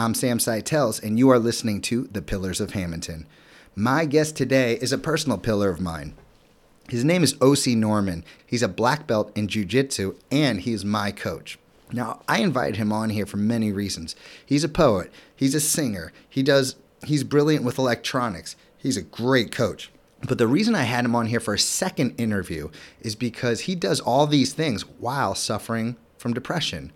I'm Sam Seitels, and you are listening to The Pillars of Hamilton. My guest today is a personal pillar of mine. His name is Ocie Norman. He's a black belt in Jiu Jitsu, and he's my coach. Now, I invited him on here for many reasons. He's a poet, he's a singer, he does he's brilliant with electronics. He's a great coach. But the reason I had him on here for a second interview is because he does all these things while suffering from depression.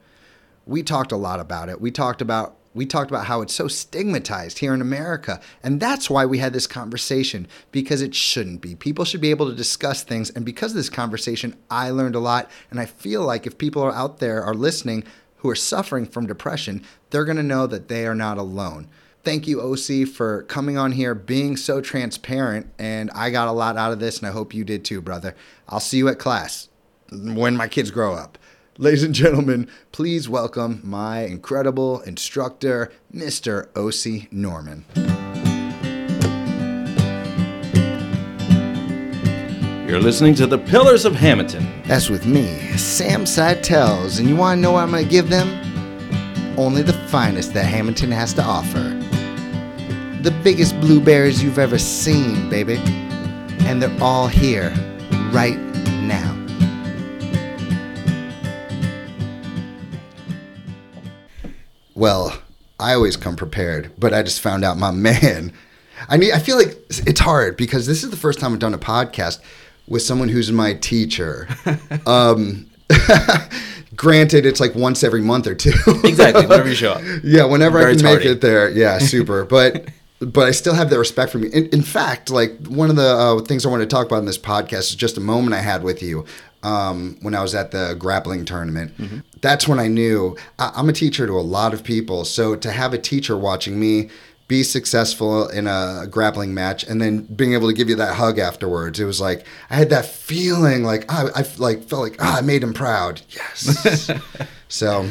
We talked a lot about it. We talked about we talked about how it's so stigmatized here in America. And that's why we had this conversation because it shouldn't be. People should be able to discuss things. And because of this conversation, I learned a lot. And I feel like if people are out there are listening who are suffering from depression, they're going to know that they are not alone. Thank you, Ocie, for coming on here, being so transparent. And I got a lot out of this, and I hope you did too, brother. I'll see you at class when my kids grow up. Ladies and gentlemen, please welcome my incredible instructor, Mr. Ocie Norman. You're listening to The Pillars of Hamilton. That's with me, Sam Seitels, and you want to know what I'm going to give them? Only the finest that Hamilton has to offer. The biggest blueberries you've ever seen, baby. And they're all here, right now. Well, I always come prepared, but I just found out my man. I need. I feel like it's hard because this is the first time I've done a podcast with someone who's my teacher. um, granted, it's like once every month or two. exactly. Whenever you show up. Yeah, whenever Very I can tardy. make it there. Yeah, super. But but I still have that respect for you. In, in fact, like one of the uh, things I want to talk about in this podcast is just a moment I had with you um, when I was at the grappling tournament. Mm-hmm. That's when I knew I, I'm a teacher to a lot of people. So to have a teacher watching me be successful in a grappling match and then being able to give you that hug afterwards, it was like I had that feeling like I, I like felt like oh, I made him proud. Yes. so.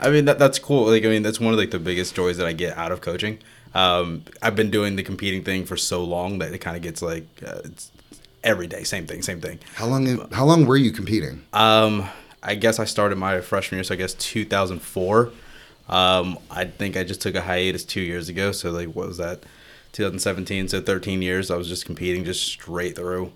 I mean that that's cool. Like I mean that's one of like the biggest joys that I get out of coaching. Um, I've been doing the competing thing for so long that it kind of gets like uh, it's every day, same thing, same thing. How long? How long were you competing? Um, I guess I started my freshman year, so I guess 2004. Um, I think I just took a hiatus two years ago. So like, what was that? 2017. So 13 years. I was just competing just straight through.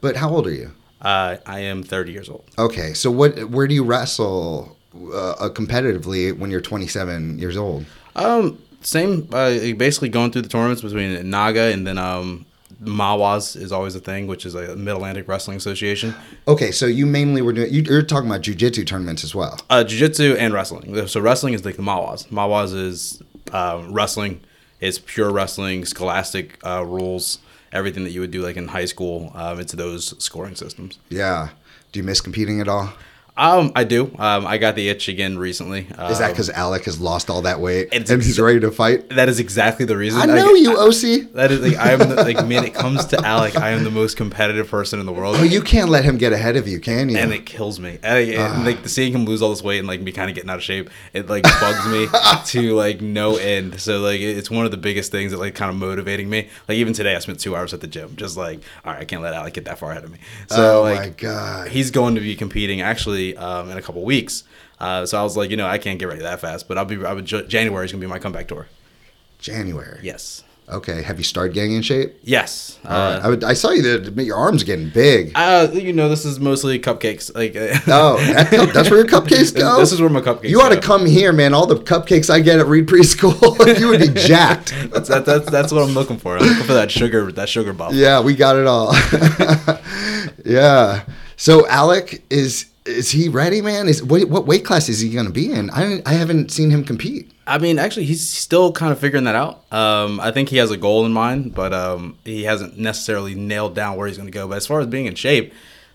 But how old are you? Uh, I am 30 years old. Okay, so what? Where do you wrestle uh, competitively when you're 27 years old? Um, same. Uh, basically going through the tournaments between NAGA and then um Mawas is always a thing, which is a Mid Atlantic Wrestling Association. Okay, so you mainly were doing. You, are talking about jujitsu tournaments as well. Uh, jujitsu and wrestling. So wrestling is like the Mawas. Mawas is uh, wrestling. It's pure wrestling, scholastic uh, rules, everything that you would do like in high school. Um, it's those scoring systems. Yeah. Do you miss competing at all? Um, I do. Um, I got the itch again recently. Um, is that because Alec has lost all that weight and ex- he's ready to fight? That is exactly the reason. I know I, you, Ocie. That is like I am the, like man. It comes to Alec, I am the most competitive person in the world. Oh, you can't let him get ahead of you, can you? And it kills me. And, and uh. like seeing him lose all this weight and like me kind of getting out of shape, it like bugs me to like no end. So like it's one of the biggest things that like kind of motivating me. Like even today, I spent two hours at the gym, just like all right, I can't let Alec get that far ahead of me. So oh like, my god, he's going to be competing actually um, in a couple weeks. Uh, so I was like, you know, I can't get ready that fast, but I'll be. I would, January is gonna be my comeback tour. January. Yes. Okay. Have you started getting in shape? Yes. Uh, I, would, I, saw you there. Your arms getting big. Uh, you know, this is mostly cupcakes. Like, oh, that that's where your cupcakes go. This is where my cupcakes. Go. You ought to come here, man. All the cupcakes I get at Reed Preschool, you would be jacked. that's, that, that's that's what I'm looking for. I'm looking for that sugar, that sugar bump. Yeah, we got it all. yeah. So Alec is is he ready, man? Is what, what weight class is he going to be in? I I haven't seen him compete. I mean, actually, he's still kind of figuring that out. Um, I think he has a goal in mind, but um, he hasn't necessarily nailed down where he's going to go. But as far as being in shape,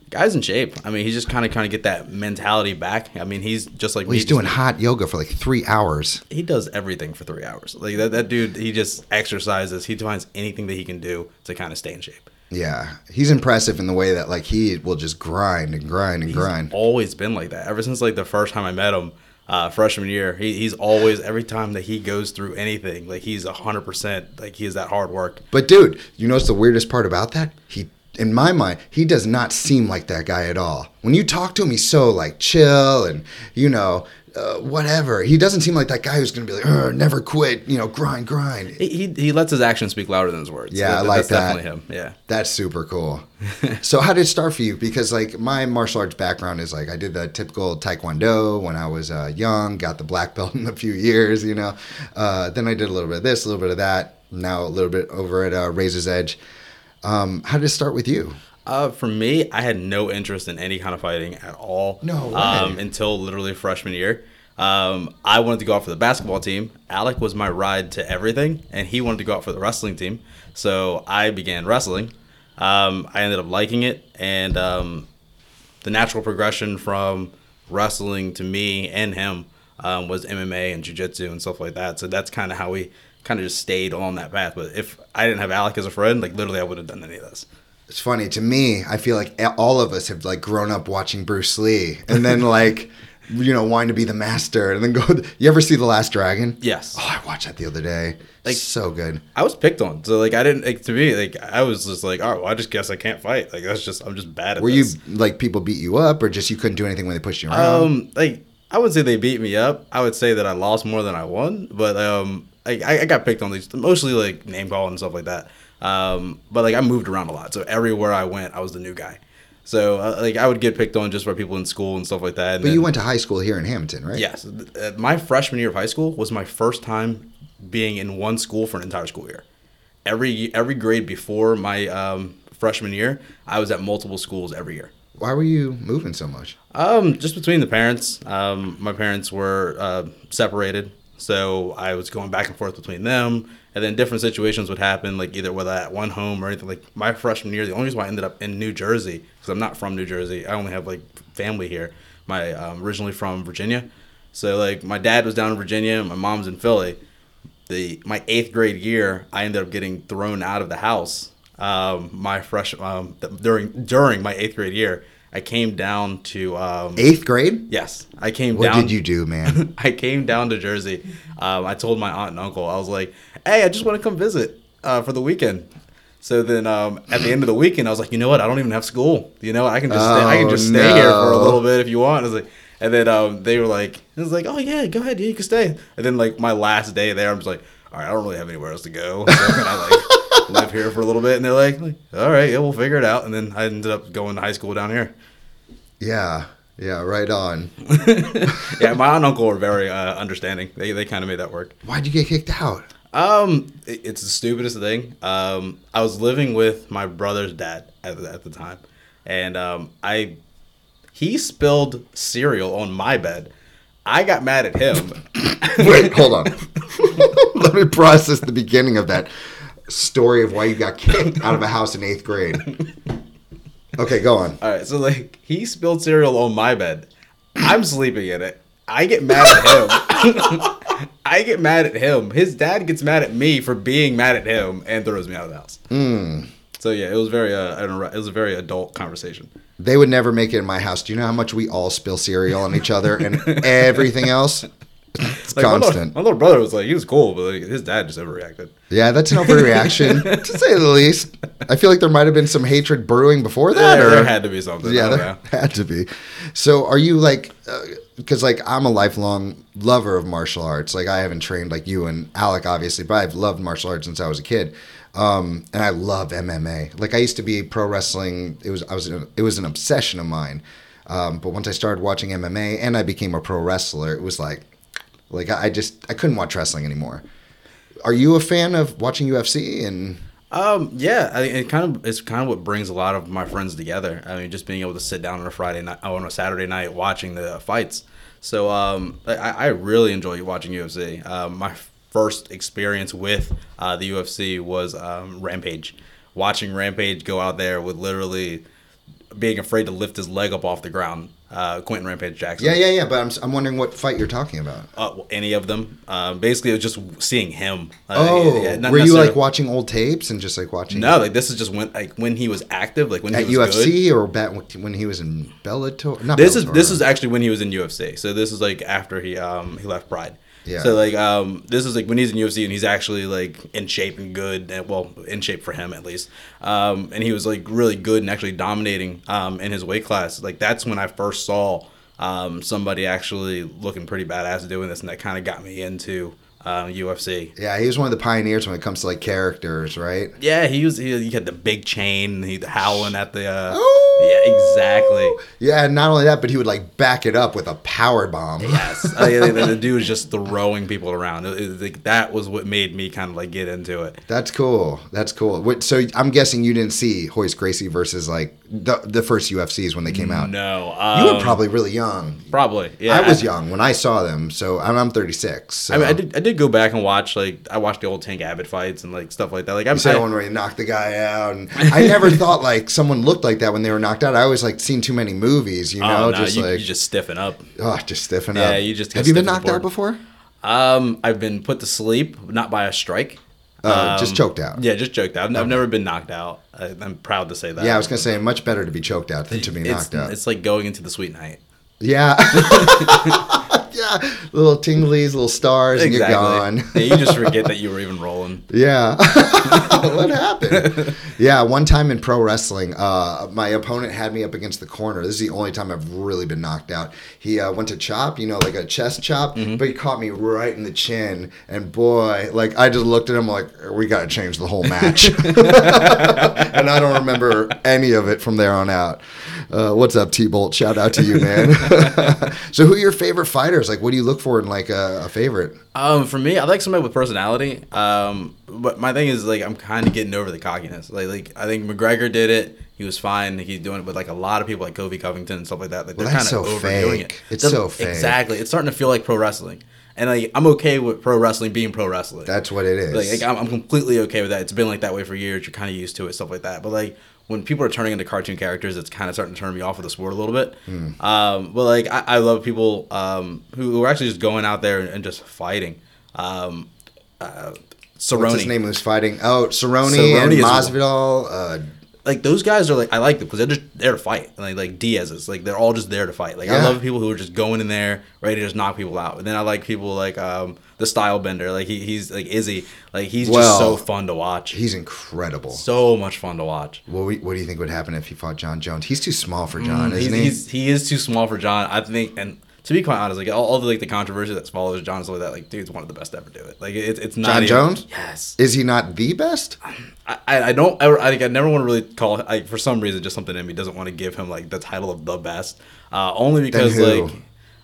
guy's in shape. I mean, he's just kind of kind of get that mentality back. I mean, he's just like well, he's doing hot yoga for like three hours. He does everything for three hours. Like that, that dude, he just exercises. He finds anything that he can do to kind of stay in shape. Yeah, he's impressive in the way that like he will just grind and grind and he's grind. Always been like that ever since like the first time I met him, uh, freshman year. He, he's always every time that he goes through anything, like he's hundred percent like he is that hard work. But dude, you know what's the weirdest part about that? He in my mind, he does not seem like that guy at all. When you talk to him, he's so like chill and you know uh, whatever. He doesn't seem like that guy who's going to be like, never quit, you know, grind, grind. He, he he lets his actions speak louder than his words. Yeah, I like that's that. definitely him. Yeah. That's super cool. so how did it start for you? Because like my martial arts background is like I did the typical taekwondo when I was uh, young, got the black belt in a few years, you know. Uh, then I did a little bit of this, a little bit of that. Now a little bit over at uh, Razor's Edge. Um, how did it start with you? Uh, for me, I had no interest in any kind of fighting at all. No. Um, until literally freshman year. Um, I wanted to go out for the basketball team. Alec was my ride to everything, and he wanted to go out for the wrestling team. So I began wrestling. Um, I ended up liking it, and um, the natural progression from wrestling to me and him um, was MMA and jiu-jitsu and stuff like that. So that's kind of how we kind of just stayed on that path. But if I didn't have Alec as a friend, like literally, I would have done any of this. It's funny to me. I feel like all of us have like grown up watching Bruce Lee, and then like you know wanting to be the master, and then go. You ever see The Last Dragon? Yes. Oh, I watched that the other day. Like- so good. I was picked on, so like I didn't like to me like I was just like, oh, well, I just guess I can't fight. Like that's just I'm just bad at. Were you like people beat you up, or just you couldn't do anything when they pushed you around? Um, like I wouldn't say they beat me up. I would say that I lost more than I won, but um, I, I got picked on these mostly like name calling and stuff like that. Um, but like I moved around a lot, so everywhere I went, I was the new guy. So uh, like I would get picked on just by people in school and stuff like that. and but you went to high school here in Hamilton, right? Yes, Uh, my freshman year of high school was my first time being in one school for an entire school year. Every every grade before my um, freshman year, I was at multiple schools every year. Why were you moving so much? Um, just between the parents. Um, my parents were uh, separated, so I was going back and forth between them. And then different situations would happen, like either whether at one home or anything. Like my freshman year, the only reason why I ended up in New Jersey because I'm not from New Jersey. I only have like family here. My um, originally from Virginia, so like my dad was down in Virginia, my mom's in Philly. The my eighth grade year, I ended up getting thrown out of the house. Um, my fresh um, during during my eighth grade year, I came down to um, Eighth grade? Yes, I came down What down. did you do, man? I came down to Jersey. Um, I told my aunt and uncle, I was like, "Hey, I just want to come visit uh, for the weekend." So then, um, at the end of the weekend, I was like, "You know what? I don't even have school. You know, I can just stay, I can Oh, just stay here for a little bit if you want." I was like, and then um, they were like, "It was like, oh yeah, go ahead, yeah, you can stay." And then like my last day there, I'm just like, "All right, I don't really have anywhere else to go, so I like live here for a little bit?" And they're like, "All right, yeah, we'll figure it out." And then I ended up going to high school down here. yeah, yeah, right on. Yeah, my aunt and uncle were very uh, understanding. They they kind of made that work. Why'd you get kicked out? Um, it- it's the stupidest thing. Um, I was living with my brother's dad at at the time, and um, I he spilled cereal on my bed. I got mad at him. Wait, hold on. Let me process the beginning of that story of why you got kicked out of a house in eighth grade. Okay, go on. All right, so like he spilled cereal on my bed. I'm sleeping in it. I get mad at him. I get mad at him. His dad gets mad at me for being mad at him and throws me out of the house. So yeah, it was very uh, it was a very adult conversation. They would never make it in my house. Do you know how much we all spill cereal on each other and everything else? It's Like, my little- constant. My little, brother was like, he was cool, but like, his dad just overreacted. Yeah, that's an overreaction, to say the least. I feel like there might have been some hatred brewing before that. There, or there had to be something. Yeah, there know. had to be. So, are you like, because like I'm a lifelong lover of martial arts. Like I haven't trained like you and Alec, obviously, but I've loved martial arts since I was a kid. Um, and I love MMA. Like I used to be pro wrestling. It was I was it was an obsession of mine. Um, but once I started watching MMA and I became a pro wrestler, it was like, like I just I couldn't watch wrestling anymore. Are you a fan of watching UFC and? Um, yeah, I it kind of it's kind of what brings a lot of my friends together. I mean, just being able to sit down on a Friday night, on a Saturday night, watching the fights. So, um, I, I really enjoy watching UFC. Um, my first experience with uh, the UFC was um, Rampage. Watching Rampage go out there with literally being afraid to lift his leg up off the ground. Uh, Quinton Rampage Jackson. Yeah, yeah, yeah. But I'm I'm wondering what fight you're talking about. Uh, any of them. Um, basically, it was just seeing him. Uh, Oh, yeah, not were you like watching old tapes and just like watching? No, like this is just when like when he was active, like when at he was UFC good. or back when he was in Bellator. Not This is Bellator. this is actually when he was in UFC. So this is like after he um he left Pride. Yeah. So like um this is like when he's in UFC and he's actually like in shape and good and well in shape for him at least. Um and he was like really good and actually dominating um in his weight class. Like that's when I first saw um, somebody actually looking pretty badass doing this, and that kind of got me into uh, UFC. Yeah, he was one of the pioneers when it comes to like characters, right? Yeah, he was. He, he had the big chain. He howling at the. Uh, yeah, exactly. Yeah, and not only that, but he would like back it up with a power bomb. Yes, I mean, the, the dude was just throwing people around. It, it- like, that was what made me kind of like get into it. That's cool. That's cool. So I'm guessing you didn't see Royce Gracie versus like the the first UFCs when they came out. No, You um, were probably really young. probably. Yeah, I was young when I saw them, so I'm, I'm 36. So. I mean, I did. I did go back and watch like I watched the old Tank Abbott fights and like stuff like that. Like I'm saying one where he knocked the guy out, and I never thought like someone looked like that when they were knocked out. I always like seen too many movies, you oh, know, no, just you, like you just stiffen up. oh, just stiffen Yeah, up. Yeah, you just have you been stiff as a knocked out before? Um, I've been put to sleep, not by a strike. Uh, just Um, choked out. Yeah, just choked out. I've, I've never been knocked out. I, I'm proud to say that. Yeah, I was gonna say much better to be choked out than to be it's, knocked out. It's like going into the sweet night. Yeah. yeah. Little tinglies, little stars, and you're gone. yeah, you just forget that you were even rolling. Yeah. what happened? Yeah, one time in pro wrestling, uh, my opponent had me up against the corner. This is the only time I've really been knocked out. He uh, went to chop, you know, like a chest chop, Mm-hmm. but he caught me right in the chin. And boy, like I just looked at him like, we got to change the whole match. and I don't remember any of it from there on out. Uh, what's up, T Bolt? Shout out to you, man. so, who are your favorite fighters? Like, what do you look for in like a, a favorite? Um, for me, I like somebody with personality. Um, but my thing is like I'm kind of getting over the cockiness. Like, like I think McGregor did it. He was fine. He's doing it with like a lot of people like Colby Covington and stuff like that. Like Well, they're kind of so overdoing fake. it. It's Doesn't- so fake. Exactly. It's starting to feel like pro wrestling. And like I'm okay with pro wrestling being pro wrestling. That's what it is. like, like I'm, I'm completely okay with that. It's been like that way for years. You're kind of used to it, stuff like that. But like when people are turning into cartoon characters, it's kind of starting to turn me off of the sport a little bit. Hmm. Um, but like I, I love people um, who, who are actually just going out there and, and just fighting. Um, uh, Cerrone. What's his name who's fighting? Oh, Cerrone, Cerrone and Masvidal. Uh, like those guys are like I like them because they're just there to fight. Like like Diaz is like they're all just there to fight. Like I love people who are just going in there ready to just knock people out. And then I like people like um the style bender. Like he, he's like Izzy. Like he's Well, just so fun to watch. he's incredible. so much fun to watch. What, we- what do you think would happen if he fought Jon Jones? He's too small for Jon, Mm, he's, isn't he? he's he is too small for Jon. I think and. To be quite honest, like all, all the like the controversy that follows Jon and like that, like dude's one of the best to ever do it. Like it's it's not Jon even- Jones? Yes, Is he not the best? I, I I don't ever I think I never want to really call like for some reason just something in me doesn't want to give him like the title of the best. Uh, only because like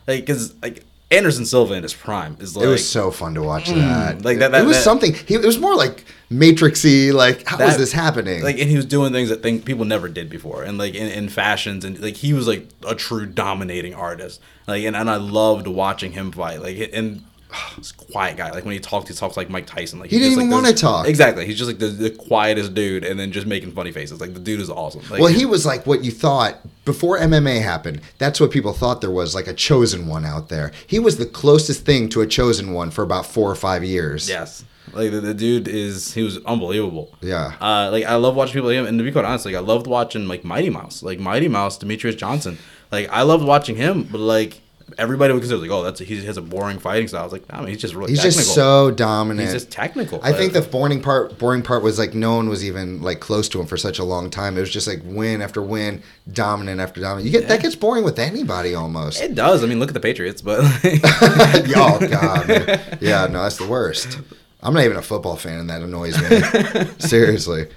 like because like Anderson Silva in his prime is like it was so fun to watch mm, that. like that- that- it was that- something. He, it was more like Matrixy. Like, how is That- this happening? like and he was doing things that think people never did before and like in, in fashions and like he was like a true dominating artist like and, and I loved watching him fight like and a quiet guy like when he talks he talks like Mike Tyson like He he's didn't just, even like, wanna talk. exactly he's just like the, the quietest dude and then just making funny faces like the dude is awesome like, well, he was like what you thought before MMA happened. That's what people thought there was, like a chosen one out there. He was the closest thing to a chosen one for about four or five years. Yes. Like the, the dude is he was unbelievable. Yeah. Uh, like I love watching people like him, and to be quite honest, like I loved watching like Mighty Mouse, like Mighty Mouse, Demetrious Johnson. Like I loved watching him, but like everybody would consider like, oh, that's he has a boring fighting style. I was like, nah, man, he's just really He's technical. just so dominant. he's just technical. I think the boring part boring part was like no one was even like close to him for such a long time. It was just like win after win, dominant after dominant. You get that gets boring with anybody almost. it does. I mean, look at the Patriots, but oh god. man. Yeah, no, that's the worst. I'm not even a football fan and that annoys me. Seriously.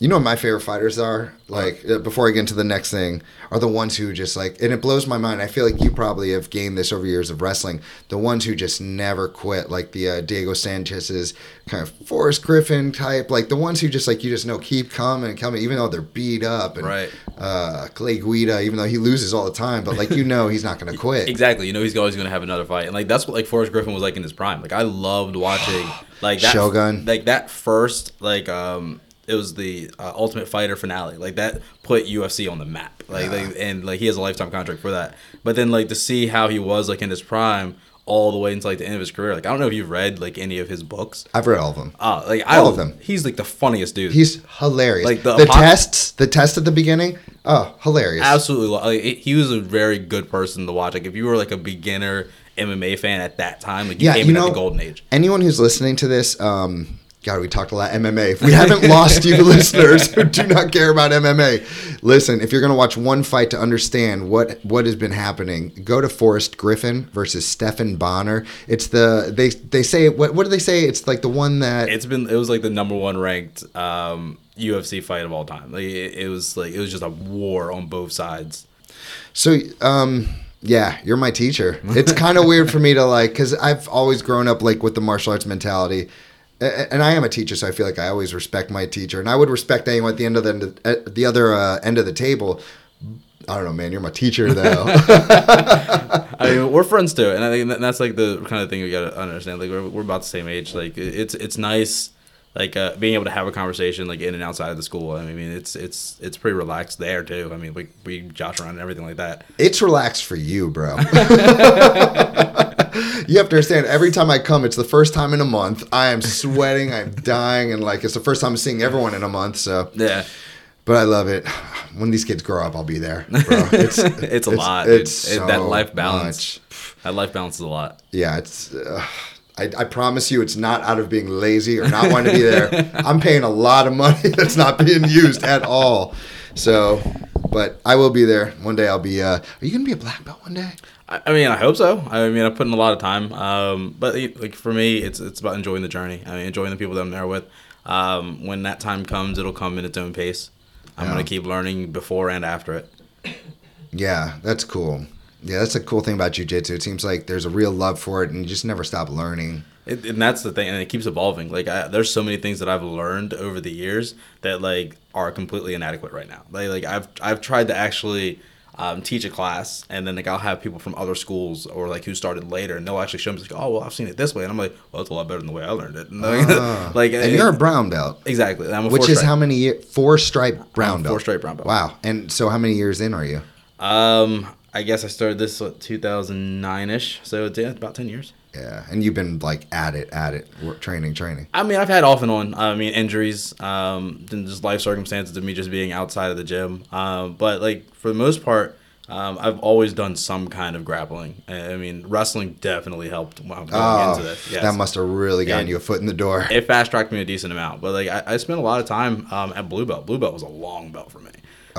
You know what my favorite fighters are? Like uh, before I get into the next thing, are the ones who just like and it blows my mind. I feel like you probably have gained this over years of wrestling. The ones who just never quit, like the uh, Diego Sanchez's kind of Forrest Griffin type, like the ones who just like you just know keep coming and coming, even though they're beat up. And, Right. Uh, Clay Guida, even though he loses all the time, but like you know he's not going to quit. exactly, you know, he's always going to have another fight, and like that's what like Forrest Griffin was like in his prime. Like I loved watching like that Shogun. like that first like um it was the uh, Ultimate Fighter finale. Like that put UFC on the map. Like they, and like he has a lifetime contract for that. But then like to see how he was like in his prime all the way until like the end of his career. Like I don't know if you've read like any of his books. I've read all of them. Uh, like I, All of them. He's like the funniest dude. He's hilarious. Like, the the, apoc- tests, the test at the beginning. Oh, hilarious! absolutely like, it- he was a very good person to watch. Like if you were like a beginner MMA fan at that time, like you Yeah, came you in know, at the golden age. Anyone who's listening to this, um, God, we talked a lot MMA. If we haven't lost you listeners who do not care about MMA, listen, if you're going to watch one fight to understand what what has been happening, go to Forrest Griffin versus Stephan Bonnar. It's the they they say what what do they say? It's like the one that It's been it was like the number one ranked um, UFC fight of all time. Like it, it was like it was just a war on both sides. So, um, yeah, you're my teacher. It's kind of weird for me to like, because I've always grown up like with the martial arts mentality, and I am a teacher, so I feel like I always respect my teacher, and I would respect anyone at the end of the at the other uh, end of the table. I don't know, man. You're my teacher, though. I mean, we're friends too, and I think that's like the kind of thing we gotta understand. Like we're, we're about the same age. Like it's it's nice, like uh, being able to have a conversation like in and outside of the school. I mean, it's it's it's pretty relaxed there too. I mean, we we josh around and everything like that. it's relaxed for you, bro. you have to understand. Every time I come, it's the first time in a month. I am sweating. I'm dying, and like it's the first time I'm seeing everyone in a month. So. Yeah, But I love it. When these kids grow up, I'll be there, bro. It's it's a lot. It's It- that life balance. much. That life balance is a lot. Yeah, it's. Uh, I, I promise you, it's not out of being lazy or not wanting to be there. I'm paying a lot of money that's not being used at all. So, but I will be there one day. I'll be. Uh, are you gonna be a black belt one day? I, I mean, I hope so. I mean, I put in a lot of time. Um, but like for me, it's it's about enjoying the journey. I mean, enjoying the people that I'm there with. Um, when that time comes, it'll come in its own pace. I'm Yeah. gonna keep learning before and after it. Yeah, that's cool. Yeah, that's a cool thing about jujitsu. It seems like there's a real love for it, and you just never stop learning. It, and that's the thing, and it keeps evolving. Like, I, there's so many things that I've learned over the years that like are completely inadequate right now. Like, like I've I've tried to actually um, teach a class, and then like I'll have people from other schools or like who started later, and they'll actually show me like, oh well, I've seen it this way, and I'm like, well, it's a lot better than the way I learned it. And, Ah. like, and you're a brown belt, exactly. I'm a which is stripe. how many years? Four stripe brown I'm belt. four stripe brown belt. Wow. And so, how many years in are you? Um, I guess I started this what, 2009 ish, so it's yeah, about 10 years. Yeah, and you've been like at it, at it, training, training. I mean, I've had off and on. I mean, injuries, um, and just life circumstances of me just being outside of the gym. Um, but like for the most part, um, I've always done some kind of grappling. I mean, wrestling definitely helped while going Oh, into this. Yes. that must have really gotten And- you a foot in the door. it fast tracked me a decent amount. But like, I, I spent a lot of time um, at blue belt. Blue belt was a long belt for me.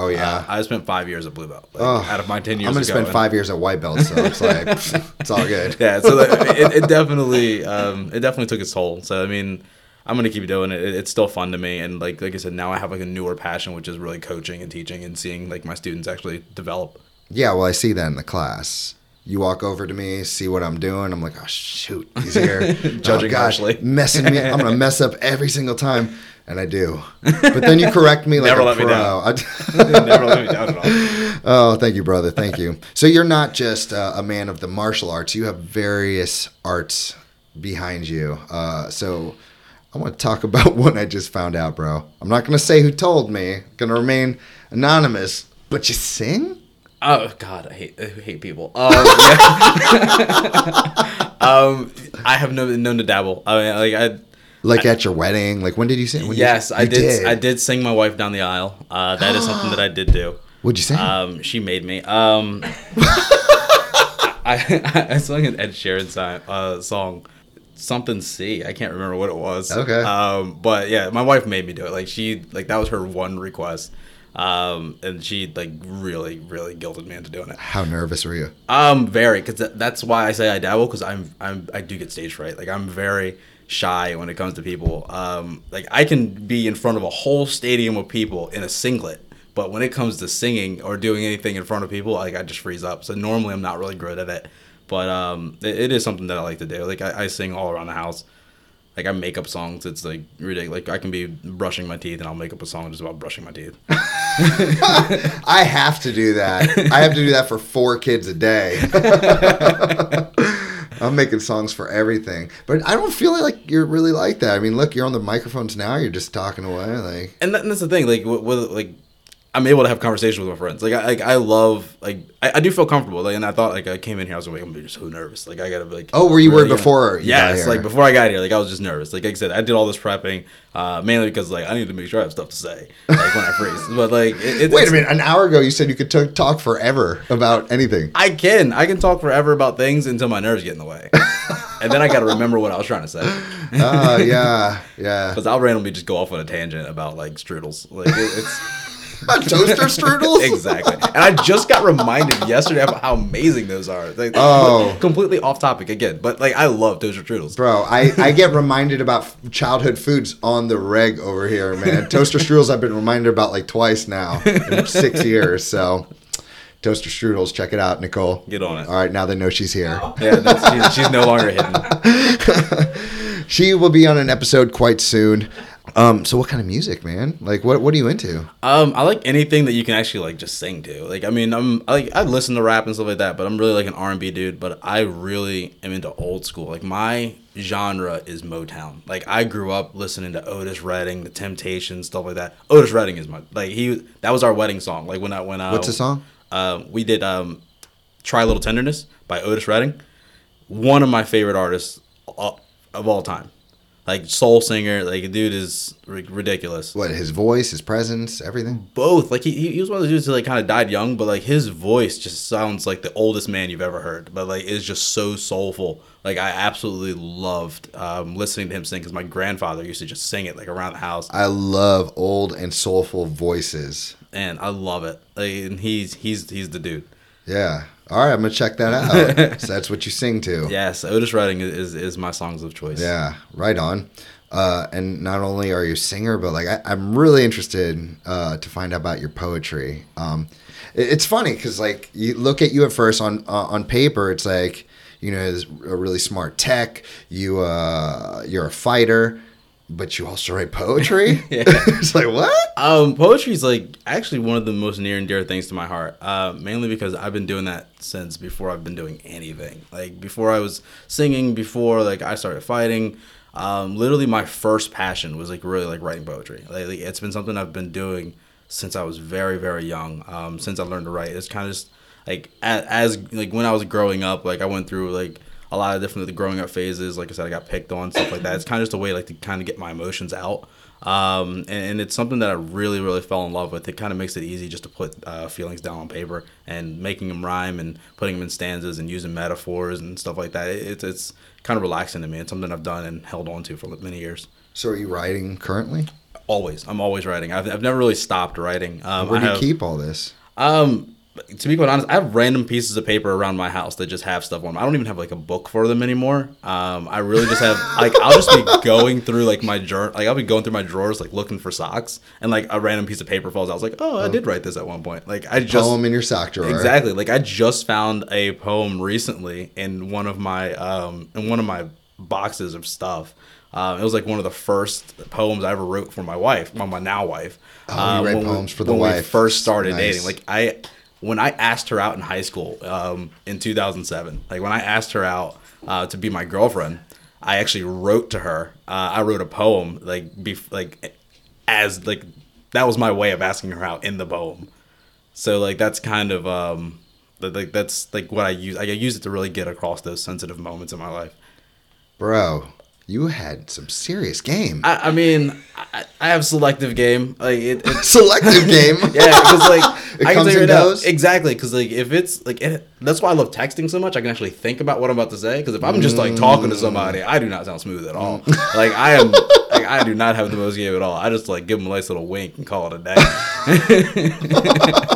Oh yeah. Uh, I spent five years at blue belt. Like, Oh, out of my 10 years I'm gonna ago, spend five years at white belt, so it's like it's all good. yeah so it, it definitely um, it definitely took its toll so i mean i'm gonna keep doing it. it it's still fun to me and like like i said now i have like a newer passion which is really coaching and teaching and seeing like my students actually develop Yeah, well, I see that in the class. You walk over to me, see what I'm doing. I'm like, oh shoot, he's here, Judging oh, harshly. messing me. I'm gonna mess up every single time, and I do. But then you correct me like Never a let me pro. down. I- never let me down at all oh, thank you, brother. Thank you. So you're not just uh, a man of the martial arts. You have various arts behind you. Uh, so I want to talk about one I just found out, bro. I'm not gonna say who told me. Gonna remain anonymous. But you sing? Oh god i hate i hate people um, yeah. um i have no known to dabble i mean like i Like at your wedding? Like when did you sing? When did you- yes i you did, i did sing my wife down the aisle uh that is something that i did do What'd you sing? Um, she made me. Um, I I sung an Ed Sheeran si- uh, song, something C. I can't remember what it was. Okay. Um, but yeah, my wife made me do it. Like she, like that was her one request. Um, and she like really, really guilted me into doing it. How nervous were you? Um, very, because th- that's why I say I dabble, because I'm, I'm, I do get stage fright. Like I'm very shy when it comes to people. Um, like I can be in front of a whole stadium of people in a singlet, but when it comes to singing or doing anything in front of people, like I just freeze up. So normally I'm not really good at it, but um, it, it is something that I like to do. Like I, I sing all around the house. Like I make up songs. It's like ridiculous. Like I can be brushing my teeth and I'll make up a song just about brushing my teeth. I have to do that. I have to do that for four kids a day. I'm making songs for everything, but I don't feel like you're really like that. I mean, look, you're on the microphones now. You're just talking away, like and, that, and that's the thing like with, like I'm able to have conversations with my friends. Like I like I love like I, I do feel comfortable. Like and I thought like I came in here I was like I'm just so nervous. Like I gotta be like Oh, where you were before got Yes, like before I got here, like I was just nervous. Like, I said, I did all this prepping uh, mainly because like I need to make sure I have stuff to say like when I freeze. But like it, it, Wait a minute. An hour ago, you said you could t- talk forever about anything. I can I can talk forever about things until my nerves get in the way, and then I got to remember what I was trying to say. Oh yeah, yeah. Because I'll randomly just go off on a tangent about like strudels. Like it, it's Toaster strudels. exactly. And I just got reminded yesterday about how amazing those are. Like, Oh. completely off topic again, but like I love toaster strudels. Bro, I, I get reminded about childhood foods on the reg over here, man. Toaster strudels I've been reminded about like twice now in six years. So, toaster strudels, check it out, Nicole. Get on it. All right, now they know she's here. Yeah, she's, she's no longer hidden. She will be on an episode quite soon. Um, so what kind of music, man? Like, what what are you into? Um, I like anything that you can actually like just sing to. Like, I mean, I'm I like I listen to rap and stuff like that, but I'm really like an R and B dude. But I really am into old school. Like my genre is Motown. Like I grew up listening to Otis Redding, The Temptations, stuff like that. Otis Redding is my like he that was our wedding song. Like when I when I What's the song? Uh, we did um, "Try a Little Tenderness" by Otis Redding. One of my favorite artists uh, of all time. Like soul singer, like dude is ri- ridiculous What his voice, his presence, everything. both. Like he, he was one of the dudes who like kind of died young, but like his voice just sounds like the oldest man you've ever heard. But like it's just so soulful. Like I absolutely loved um, listening to him sing because my grandfather used to just sing it like around the house, I love old and soulful voices. and I love it. Like and he's he's he's the dude. Yeah. All right, I'm gonna check that out. so that's what you sing to. Yes, Otis Redding is, is my songs of choice. Yeah, right on. Uh, and not only are you a singer, but like I, I'm really interested uh, to find out about your poetry. Um, it- it's funny because like you look at you at first on uh, on paper, it's like you know a really smart tech. You uh, you're a fighter, but you also write poetry. Yeah. it's like what? Um, poetry is like actually one of the most near and dear things to my heart. Uh, mainly because I've been doing that since before I've been doing anything. Like before I was singing, before like I started fighting. Um, literally my first passion was like really like writing poetry. Like, like, it's been something I've been doing since I was very very young. Um, since I learned to write, it's kind of just like as, as like when I was growing up, like I went through like a lot of different like, growing up phases. Like I said, I got picked on stuff like that. It's kind of just a way like to kind of get my emotions out. Um, and, and it's something that I really, really fell in love with. It kind of makes it easy just to put uh, feelings down on paper and making them rhyme and putting them in stanzas and using metaphors and stuff like that. It, it's it's kind of relaxing to me. It's something I've done and held on to for many years. So are you writing currently? Always, I'm always writing. I've, I've never really stopped writing. Um, Where do you keep all this? um, to be quite honest, I have random pieces of paper around my house that just have stuff on them. I don't even have like a book for them anymore. Um, I really just have like I'll just be going through like my journal, like I'll be going through my drawers like looking for socks, and like a random piece of paper falls. out. I was like, oh, I did write this at one point. Like I just Poem in your sock drawer. Exactly. Like I just found a poem recently in one of my um in one of my boxes of stuff. Um, it was like one of the first poems I ever wrote for my wife, well, my now wife. Oh, you Um, write when we- poems for the when we wife. first started Nice. dating. Like I, when I asked her out in high school um, in 2007, like when I asked her out uh, to be my girlfriend, I actually wrote to her. Uh, I wrote a poem like bef- like as like that was my way of asking her out in the poem. So like that's kind of um like that's like what I use. I use it to really get across those sensitive moments in my life. Bro, you had some serious game. I, I mean, I, I have selective game. Like it, it's Selective game. yeah, because like It I can comes tell you and now- goes? exactly. Because like if it's like it, that's why I love texting so much. I can actually think about what I'm about to say. Because if I'm just like talking to mm. somebody, I do not sound smooth at all. Mm. like I am, like I do not have the most game at all. I just like give them a nice little wink and call it a day.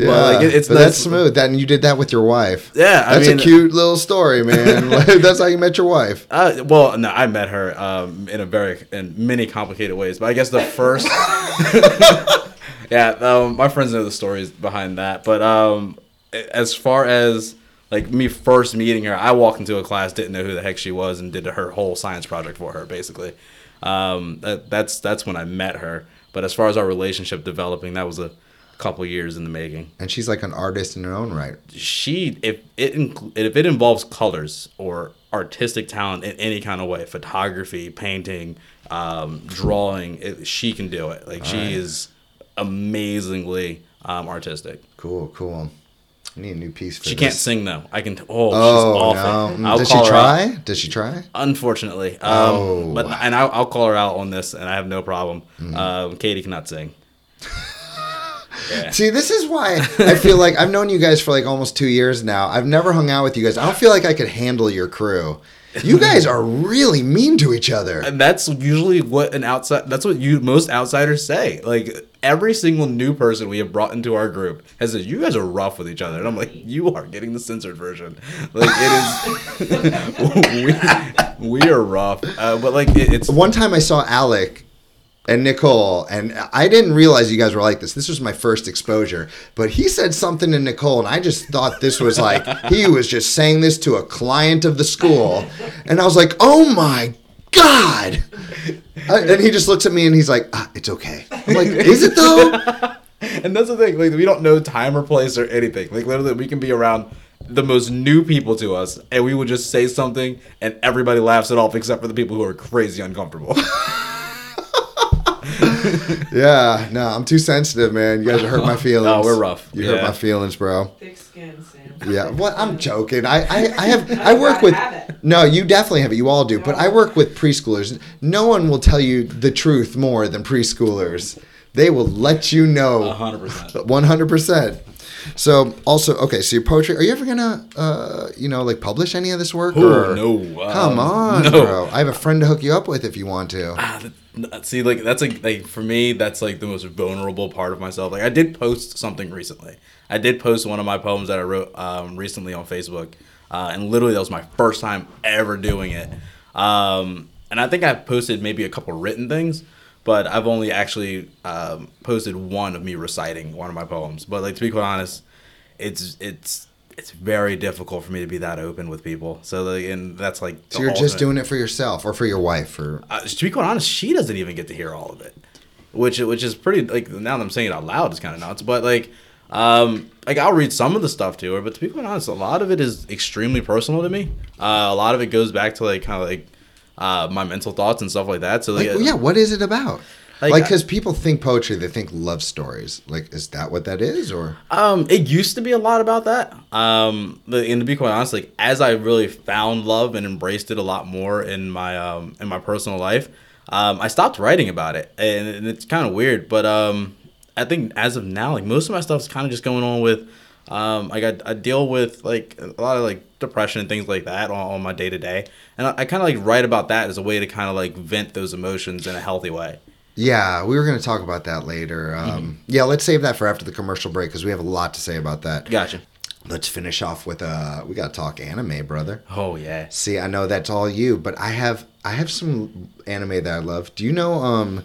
Yeah, like, it- it's but not- that's smooth. That and you did that with your wife. Yeah, I that's mean- a cute little story, man. Like, that's how you met your wife. Uh, well, no, I met her um, in a very in many complicated ways, but I guess the first, yeah, um, my friends know the stories behind that. But um, as far as like me first meeting her, I walked into a class, didn't know who the heck she was, and did her whole science project for her, basically. Um, that, that's that's when I met her. But as far as our relationship developing, that was a couple years in the making And she's like an artist in her own right. she if it if it involves colors or artistic talent in any kind of way photography painting um, drawing it, she can do it like she Alright. is amazingly um, artistic. Cool, cool. I need a new piece for She this. can't sing though. I can. T- oh, Oh, she's awful. no. I'll Did she call her out. try? Did she try? Unfortunately, um, Oh. but and I'll, I'll call her out on this, and I have no problem. Mm-hmm. Um, Katie cannot sing. Yeah. See, this is why I feel like I've known you guys for like almost two years now. I've never hung out with you guys. I don't feel like I could handle your crew. You guys are really mean to each other. And that's usually what an outside. That's what you most outsiders say. Like every single new person we have brought into our group has said, "You guys are rough with each other," and I'm like, "You are getting the censored version. Like it is. we, we are rough, uh, but like it, it's One time I saw Alec and Nicole, and I didn't realize you guys were like this. This was my first exposure. But he said something to Nicole, and I just thought this was like he was just saying this to a client of the school. And I was like, oh my God. And he just looks at me and he's like, ah, it's okay. I'm like, is it though? and that's the thing. Like we don't know time or place or anything. Like literally, we can be around the most new people to us, and we would just say something, and everybody laughs it off except for the people who are crazy uncomfortable. yeah, no, I'm too sensitive, man. You guys hurt my feelings. no, we're rough. You yeah. hurt my feelings, bro. Thick skin, Sam. Yeah, well, I'm joking. I, I, I have, I work with. No, you definitely have it. You all do. But I work with preschoolers. No one will tell you the truth more than preschoolers. They will let you know. 100%. 100%. So also, okay, so your poetry. Are you ever gonna, uh, you know, like publish any of this work? Oh, no, come um, on, no. bro. I have a friend to hook you up with if you want to. Ah, th- See, like that's like like for me, that's like the most vulnerable part of myself. Like I did post something recently. I did post one of my poems that I wrote um, recently on Facebook, uh, and literally that was my first time ever doing it. Um, and I think I posted maybe a couple written things, but I've only actually um, posted one of me reciting one of my poems. But like to be quite honest, it's it's it's very difficult for me to be that open with people. So like, and that's like So you're just doing it for yourself or for your wife or uh, to be quite honest, she doesn't even get to hear all of it, which which is pretty like now that I'm saying it out loud, it's kind of nuts. But like, um, like I'll read some of the stuff to her, but to be quite honest, a lot of it is extremely personal to me. Uh, a lot of it goes back to like kind of like uh, my mental thoughts and stuff like that. So like, like, yeah. What is it about? Like, Like, because people think poetry, they think love stories. Like, is that what that is, or? Um, it used to be a lot about that. Um, and to be quite honest, like as I really found love and embraced it a lot more in my um in my personal life, um, I stopped writing about it, and, and it's kind of weird. But um, I think as of now, like most of my stuff is kind of just going on with, um, like I, I deal with like a lot of like depression and things like that on, on my day to day, and I, I kind of like write about that as a way to kind of like vent those emotions in a healthy way. Yeah, we were going to talk about that later. Um, Mm-hmm. Yeah, let's save that for after the commercial break because we have a lot to say about that. Gotcha. Let's finish off with uh, we got to talk anime, brother. Oh yeah. See, I know that's all you, but I have I have some anime that I love. Do you know um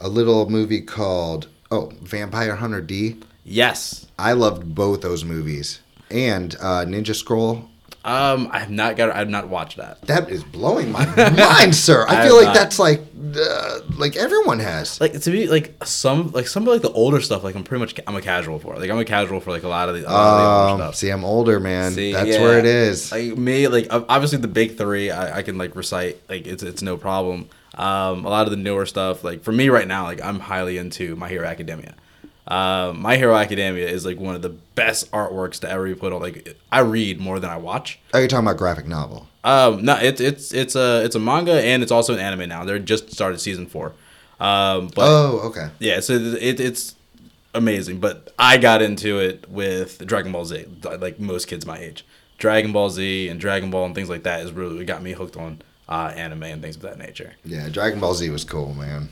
a little movie called oh Vampire Hunter D? Yes. I loved both those movies and uh, Ninja Scroll. Um, I have not got. I have not watched that. That is blowing my mind, sir. I I feel like not. that's like uh, like everyone has. like to be like some like some of like the older stuff like I'm pretty much I'm a casual for like I'm a casual for like a lot of the, a lot of the stuff. see, I'm older, man. See, that's yeah. where it is. Like me, like obviously the big three, I, I can like recite like it's it's no problem. Um, a lot of the newer stuff, like for me right now, like I'm highly into My Hero Academia. Um, My Hero Academia is like one of the best artworks to ever be put on. Like I read more than I watch. Are you're talking about graphic novel. Um, no, it's it's it's a it's a manga and it's also an anime now. They're just started season four. Um, but oh, okay. yeah, so it, it's amazing. But I got into it with Dragon Ball Z, like most kids my age. Dragon Ball Z and Dragon Ball and things like that is really what got me hooked on uh, anime and things of that nature. Yeah, Dragon Ball Z was cool, man.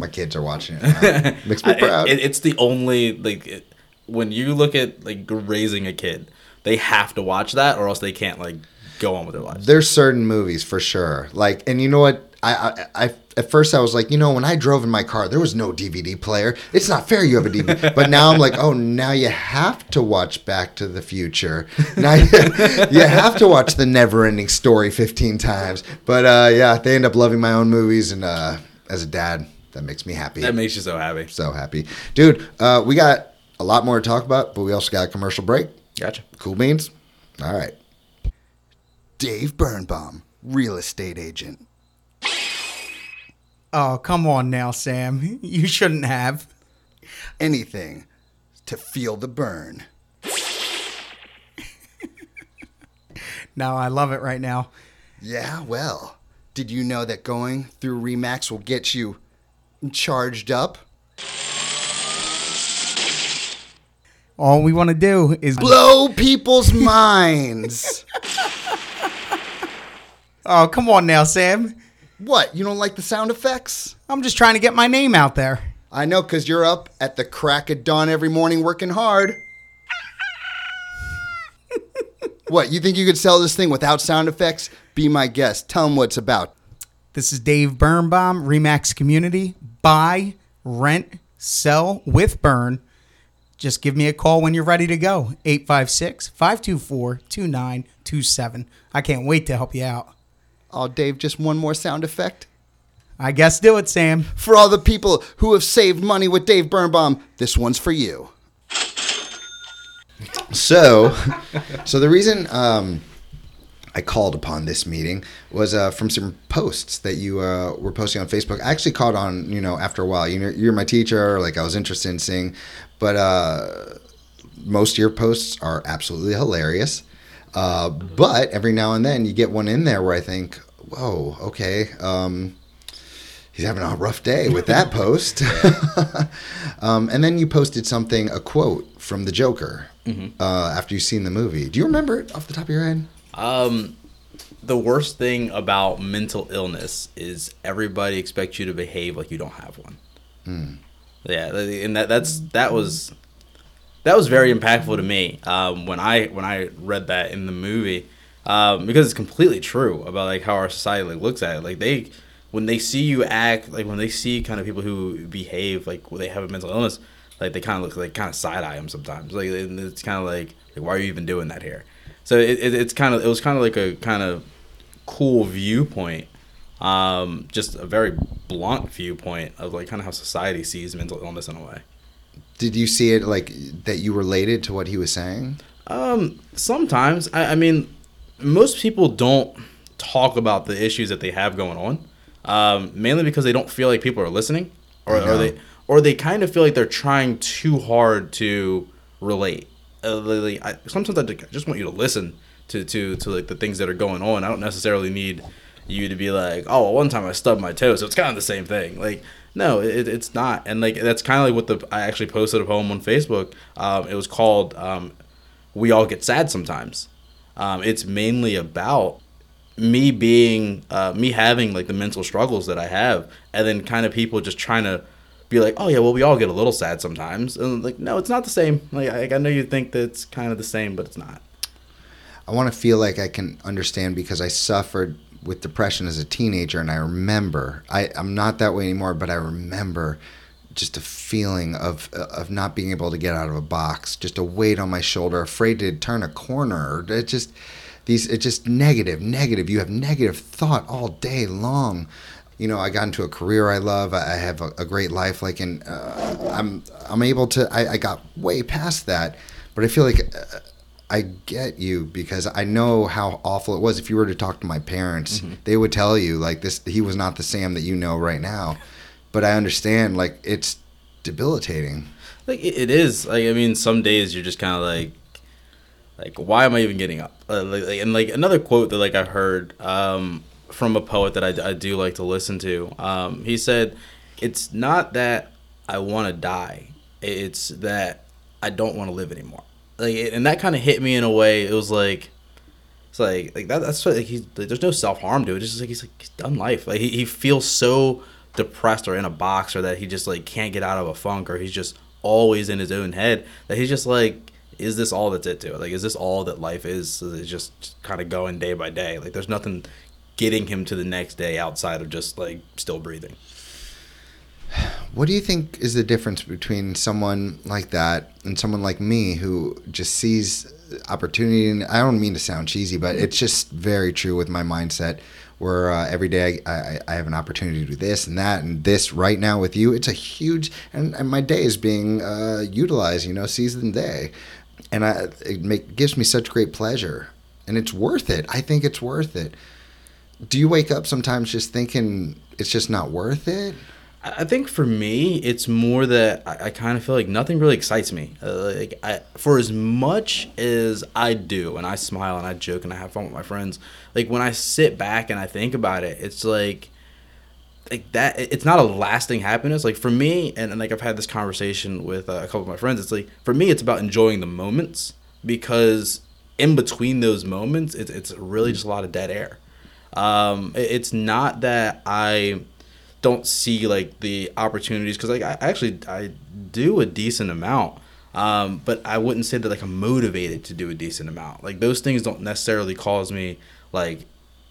My kids are watching it. Now. Makes me proud. it- it's the only like it, when you look at like raising a kid, they have to watch that or else they can't like go on with their lives. There's certain movies for sure. Like, and you know what? I, I, I, at first I was like, you know, when I drove in my car, there was no DVD player. It's not fair you have a DVD. but now I'm like, oh, now you have to watch Back to the Future. Now you, you have to watch The Never-Ending Story 15 times. But uh, yeah, they end up loving my own movies, and uh, as a dad, that makes me happy. That makes you so happy. so happy, dude. Uh, we got a lot more to talk about, but we also got a commercial break. Gotcha. Cool beans? All right. Dave Birnbaum, real estate agent. Oh, come on now, Sam. You shouldn't have. Anything to feel the burn. No, I love it right now. Yeah, well, did you know that going through Remax will get you charged up? All we want to do is Blow people's minds. Oh, come on now, Sam. What? You don't like the sound effects? I'm just trying to get my name out there. I know, because you're up at the crack of dawn every morning working hard. what? You think you could sell this thing without sound effects? Be my guest. Tell them what it's about. This is Dave Birnbaum, Remax Community. Buy, rent, sell with Burn. Just give me a call when you're ready to go. 856 524 2927. I can't wait to help you out. Oh, Dave, just one more sound effect. I guess do it, Sam. For all the people who have saved money with Dave Birnbaum, this one's for you. So, so the reason um, I called upon this meeting was uh, from some posts that you uh, were posting on Facebook. I actually caught on, you know, after a while. You know, you're my teacher. Like I was interested in seeing, but uh, most of your posts are absolutely hilarious. Uh, but every now and then you get one in there where I think, whoa, okay. Um, he's having a rough day with that post. um, and then you posted something, a quote from the Joker uh, after you've seen the movie. Do you remember it off the top of your head? Um, the worst thing about mental illness is everybody expects you to behave like you don't have one. Yeah, and that that's that was that was very impactful to me um, when I when I read that in the movie um, because it's completely true about like how our society like looks at it. Like they when they see you act like when they see kind of people who behave like when they have a mental illness, like they kind of look like kind of side eye them sometimes. Like it's kind of like, like why are you even doing that here? So it, it, it's kind of it was kind of like a kind of cool viewpoint um, just a very blunt viewpoint of like kind of how society sees mental illness in a way. Did you see it like that you related to what he was saying? Um, sometimes I, I mean, most people don't talk about the issues that they have going on, um, mainly because they don't feel like people are listening, or, or they or they kind of feel like they're trying too hard to relate. Uh, literally, I, sometimes I just want you to listen to, to to like the things that are going on. I don't necessarily need you to be like, oh, one time I stubbed my toe, so it's kind of the same thing. Like, no, it, it's not. And like that's kind of like what the I actually posted a poem on Facebook. Um, it was called um, "We All Get Sad Sometimes." Um, it's mainly about me being uh, me having like the mental struggles that I have, and then kind of people just trying to be like, oh yeah, well we all get a little sad sometimes, and like no, it's not the same. Like I, I know you think that it's kind of the same, but it's not. I want to feel like I can understand because I suffered with depression as a teenager, and I remember I, I'm not that way anymore, but I remember just a feeling of of not being able to get out of a box, just a weight on my shoulder, afraid to turn a corner. It just these it's just negative, negative. You have negative thought all day long. You know, I got into a career I love. I have a, a great life. Like, and uh, I'm I'm able to. I, I got way past that, but I feel like uh, I get you because I know how awful it was. If you were to talk to my parents, they would tell you like this. He was not the Sam that you know right now. But I understand like it's debilitating. Like it, it is. Like I mean, some days you're just kind of like, like why am I even getting up? Uh, like- and like another quote that like I heard um, from a poet that I, I do like to listen to. Um, he said, "It's not that I want to die. It's that I don't want to live anymore." Like, and that kind of hit me in a way. It was like. It's like like that. That's what, like he's like, there's no self harm to it. It's just like he's like he's done life. Like he, he feels so depressed or in a box or that he just like can't get out of a funk or he's just always in his own head that he's just like is this all that's it to it like is this all that life is so it's just kind of going day by day like there's nothing getting him to the next day outside of just like still breathing What do you think is the difference between someone like that and someone like me who just sees opportunity? And I don't mean to sound cheesy, but it's just very true with my mindset. Where uh, every day I, I, I have an opportunity to do this and that and this right now with you, it's a huge and, and my day is being uh, utilized, you know, season day, and I, it make, gives me such great pleasure, and it's worth it. I think it's worth it. Do you wake up sometimes just thinking it's just not worth it? I think for me, it's more that I, I kind of feel like nothing really excites me. Uh, like I, for as much as I do, and I smile and I joke and I have fun with my friends. Like when I sit back and I think about it, it's like like that it's not a lasting happiness like for me and, and like i've had this conversation with uh, a couple of my friends it's like for me it's about enjoying the moments because in between those moments it's, it's really just a lot of dead air um it's not that i don't see like the opportunities because like I actually I do a decent amount, um, but I wouldn't say that like I'm motivated to do a decent amount. Like those things don't necessarily cause me like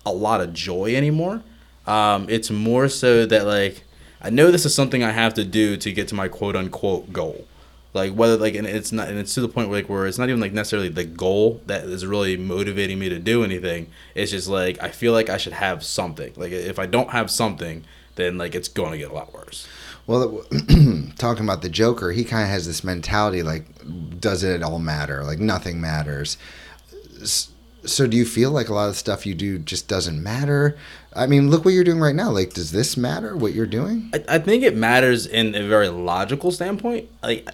a lot of joy anymore. Um, it's more so that like I know this is something I have to do to get to my quote unquote goal. Like whether like and it's not and it's to the point where like where it's not even like necessarily the goal that is really motivating me to do anything. It's just like I feel like I should have something. Like if I don't have something, then like it's going to get a lot worse. Well, talking about the Joker, he kind of has this mentality like, does it all matter? Like, nothing matters. So, do you feel like a lot of the stuff you do just doesn't matter? I mean, look what you're doing right now. Like, does this matter what you're doing? I, I think it matters in a very logical standpoint. Like,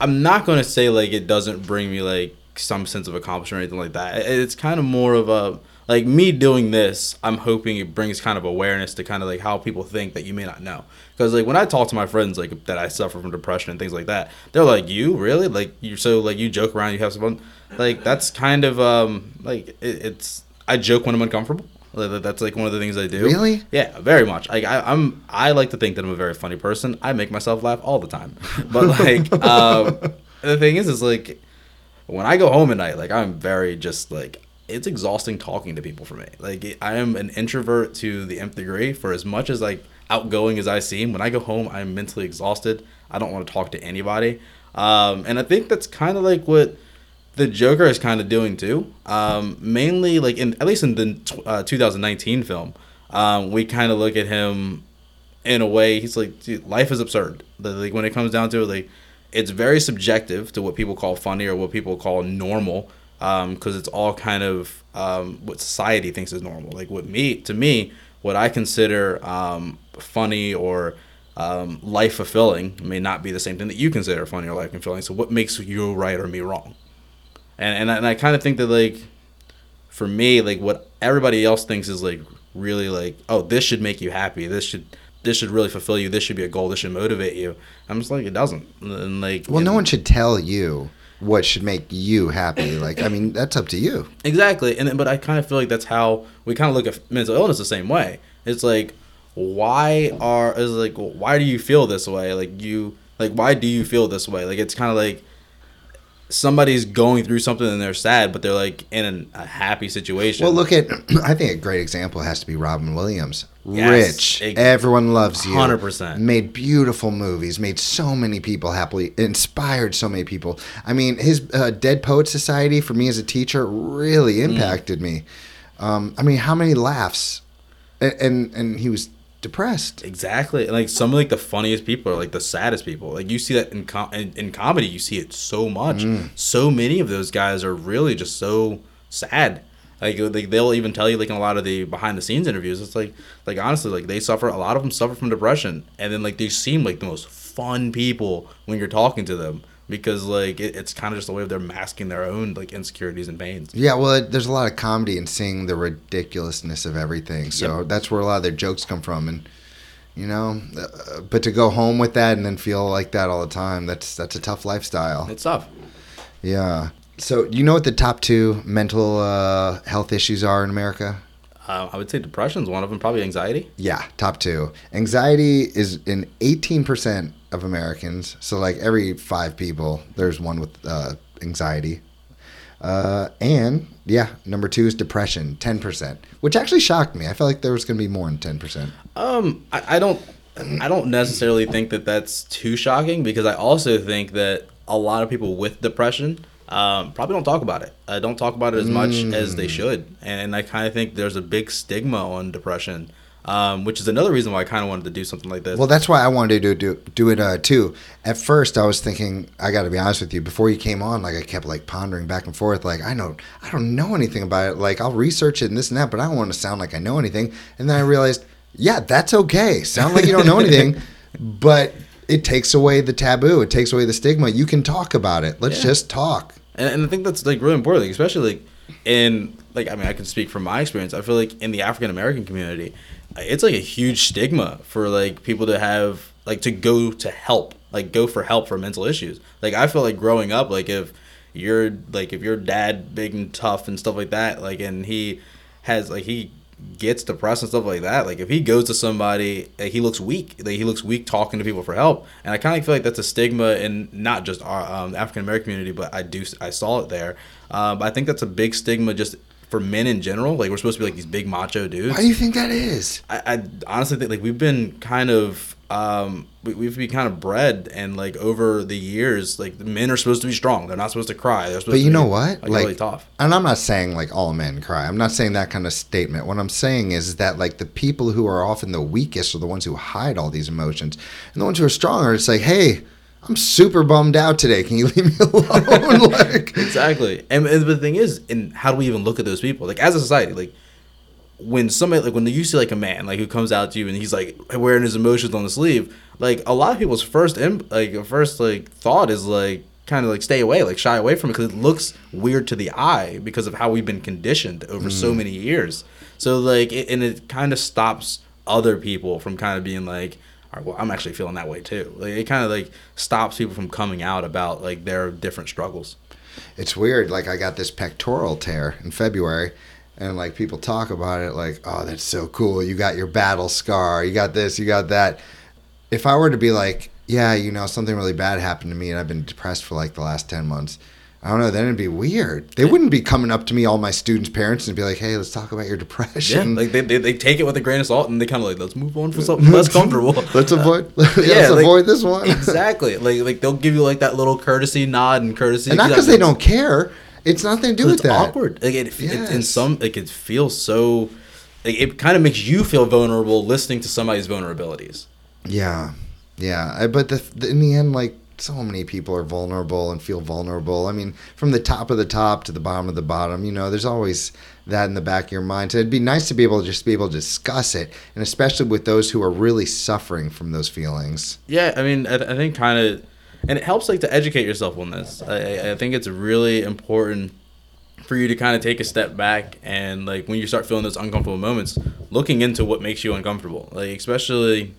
I'm not going to say like it doesn't bring me like some sense of accomplishment or anything like that. It's kind of more of a like me doing this. I'm hoping it brings kind of awareness to kind of like how people think that you may not know. Because like when I talk to my friends like that I suffer from depression and things like that, they're like, "You really like you're so like you joke around, you have some fun." Like that's kind of um like it, it's I joke when I'm uncomfortable. That's like one of the things I do. Really? Yeah, very much. Like I, I'm, I like to think that I'm a very funny person. I make myself laugh all the time. But like, um, the thing is, is like, when I go home at night, like I'm very just like it's exhausting talking to people for me. Like I am an introvert to the nth degree. For as much as like outgoing as I seem, when I go home, I'm mentally exhausted. I don't want to talk to anybody. Um, and I think that's kind of like what the Joker is kind of doing too. Um, mainly, like in at least in the uh, 2019 film, um, we kind of look at him in a way. He's like, dude, life is absurd. Like when it comes down to it, like it's very subjective to what people call funny or what people call normal, because it's all kind of um, what society thinks is normal. Like what me to me, what I consider um, funny or um, life fulfilling may not be the same thing that you consider funny or life fulfilling. So what makes you right or me wrong? And and I, and I kind of think that like for me like what everybody else thinks is like really like oh this should make you happy this should this should really fulfill you this should be a goal this should motivate you i'm just like it doesn't and like Well, no and- one should tell you what should make you happy. Like, I mean, that's up to you. Exactly, and then- but I kind of feel like that's how we kind of look at mental illness the same way. It's like, why are is like why do you feel this way? Like you like why do you feel this way? Like it's kind of like somebody's going through something and they're sad, but they're like in an, a happy situation. Well, look at, I think a great example has to be Robin Williams. Yes, Rich. ex- Everyone loves you. 100%. Made beautiful movies, made so many people happily, inspired so many people. I mean, his uh, Dead Poet Society, for me as a teacher, really Mm. impacted me. Um, I mean, how many laughs? And, and, and he was depressed. Exactly. Like some of like the funniest people are like the saddest people. Like you see that in com- in, in comedy, you see it so much. Mm. So many of those guys are really just so sad. Like, like they'll even tell you like in a lot of the behind the scenes interviews, it's like like honestly like they suffer a lot of them suffer from depression, and then like they seem like the most fun people when you're talking to them because like it, it's kind of just a way of they're masking their own like insecurities and pains. Yeah, well, it, there's a lot of comedy in seeing the ridiculousness of everything. So that's where a lot of their jokes come from, and you know, uh, but to go home with that and then feel like that all the time, that's that's a tough lifestyle. It's tough. Yeah. So you know what the top two mental uh, health issues are in America? Uh, I would say depression is one of them. Probably anxiety. Yeah, top two. Anxiety is in 18% of Americans. So, like every five people, there's one with uh, anxiety. Uh, and yeah, number two is depression, 10%, which actually shocked me. I felt like there was going to be more than 10%. Um, I, I don't, I don't necessarily think that that's too shocking because I also think that a lot of people with depression um, probably don't talk about it. Uh, don't talk about it as much as Mm. they should, and, I kind of think there's a big stigma on depression, um, which is another reason why I kind of wanted to do something like this. Well, that's why I wanted to do do, do it uh, too. At first, I was thinking, I got to be honest with you. Before you came on, like I kept like pondering back and forth. Like I know, I don't know anything about it. Like I'll research it and this and that, but I don't want to sound like I know anything. And then I realized, yeah, that's okay. Sound like you don't know anything. but it takes away the taboo. It takes away the stigma. You can talk about it. Let's Yeah. just talk. and, and I think that's like really important, like, especially like in like I mean I can speak from my experience. I feel like in the African American community, it's like a huge stigma for like people to have like to go to help, like go for help for mental issues. Like I feel like growing up, like if you're like if your dad big and tough and stuff like that, like and he has like he gets depressed and stuff like that. Like if he goes to somebody, like, he looks weak. Like he looks weak talking to people for help, and I kind of feel like that's a stigma in not just our um, African American community, but I do I saw it there. Um, I think that's a big stigma just for men in general. Like we're supposed to be like these big macho dudes. Why do you think that is? I, I honestly think like we've been kind of um we, we've been kind of bred and like over the years like men are supposed to be strong they're not supposed to cry they're supposed But to you be, know what? like, really tough And I'm not saying like all men cry. I'm not saying that kind of statement. What I'm saying is that like the people who are often the weakest are the ones who hide all these emotions, and the ones who are stronger, it's like, hey, I'm super bummed out today. Can you leave me alone? like, exactly and, and the thing is and how do we even look at those people like as a society like when somebody like when you see like a man like who comes out to you and he's like wearing his emotions on the sleeve like a lot of people's first imp, like first like thought is like kind of like stay away like shy away from it because it looks weird to the eye because of how we've been conditioned over so mm. many years. So like it, and it kind of stops other people from kind of being like all right, well i'm actually feeling that way too. Like it kind of like stops people from coming out about like their different struggles. It's weird. Like I got this pectoral tear in February, and like people talk about it, like, oh, that's so cool. You got your battle scar. You got this. You got that. If I were to be like, yeah, you know, something really bad happened to me, and I've been depressed for like the last ten months. I don't know. Then it'd be weird. They wouldn't be coming up to me, all my students' parents, and be like, "Hey, let's talk about your yeah depression." like they, they, they take it with a grain of salt and they kind of like let's move on for something less comfortable let's uh, avoid. Yeah, let's like- avoid this one. exactly like like they'll give you like that little courtesy nod and courtesy and not because they don't care. It's nothing to do with it's that. awkward like it, it, in some like it feels so like it kind of makes you feel vulnerable listening to somebody's vulnerabilities Yeah, yeah. I- But the, the, in the end, like so many people are vulnerable and feel vulnerable. I mean, from the top of the top to the bottom of the bottom, you know, there's always that in the back of your mind. So it'd be nice to be able to just be able to discuss it, and especially with those who are really suffering from those feelings. Yeah, I mean, I, I think kind of, and it helps like to educate yourself on this. I, I- think it's really important for you to kind of take a step back and like when you start feeling those uncomfortable moments, looking into what makes you uncomfortable. Like especially,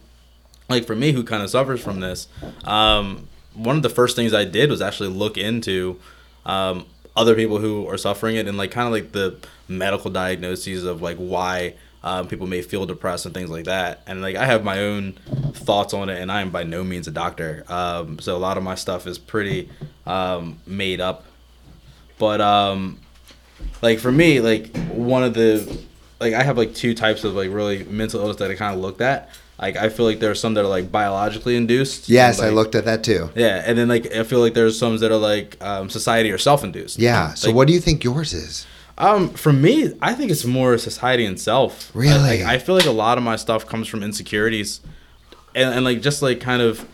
like for me who kind of suffers from this, um, one of the first things I did was actually look into um, other people who are suffering it and like kind of like the medical diagnoses of like why um, people may feel depressed and things like that. And like I have my own thoughts on it, and I am by no means a doctor. Um, so a lot of my stuff is pretty um, made up. But um, like for me, like one of the like I have like two types of like really mental illness that I kind of looked at. Like I feel like there are some that are like biologically induced. Yes, like, I looked at that too. Yeah, and then like I feel like there's some that are like um, society or self-induced. Yeah. So Like, what do you think yours is? Um, for me, I think it's more society and self. Really? I, like, I feel like a lot of my stuff comes from insecurities, and, and like just like kind of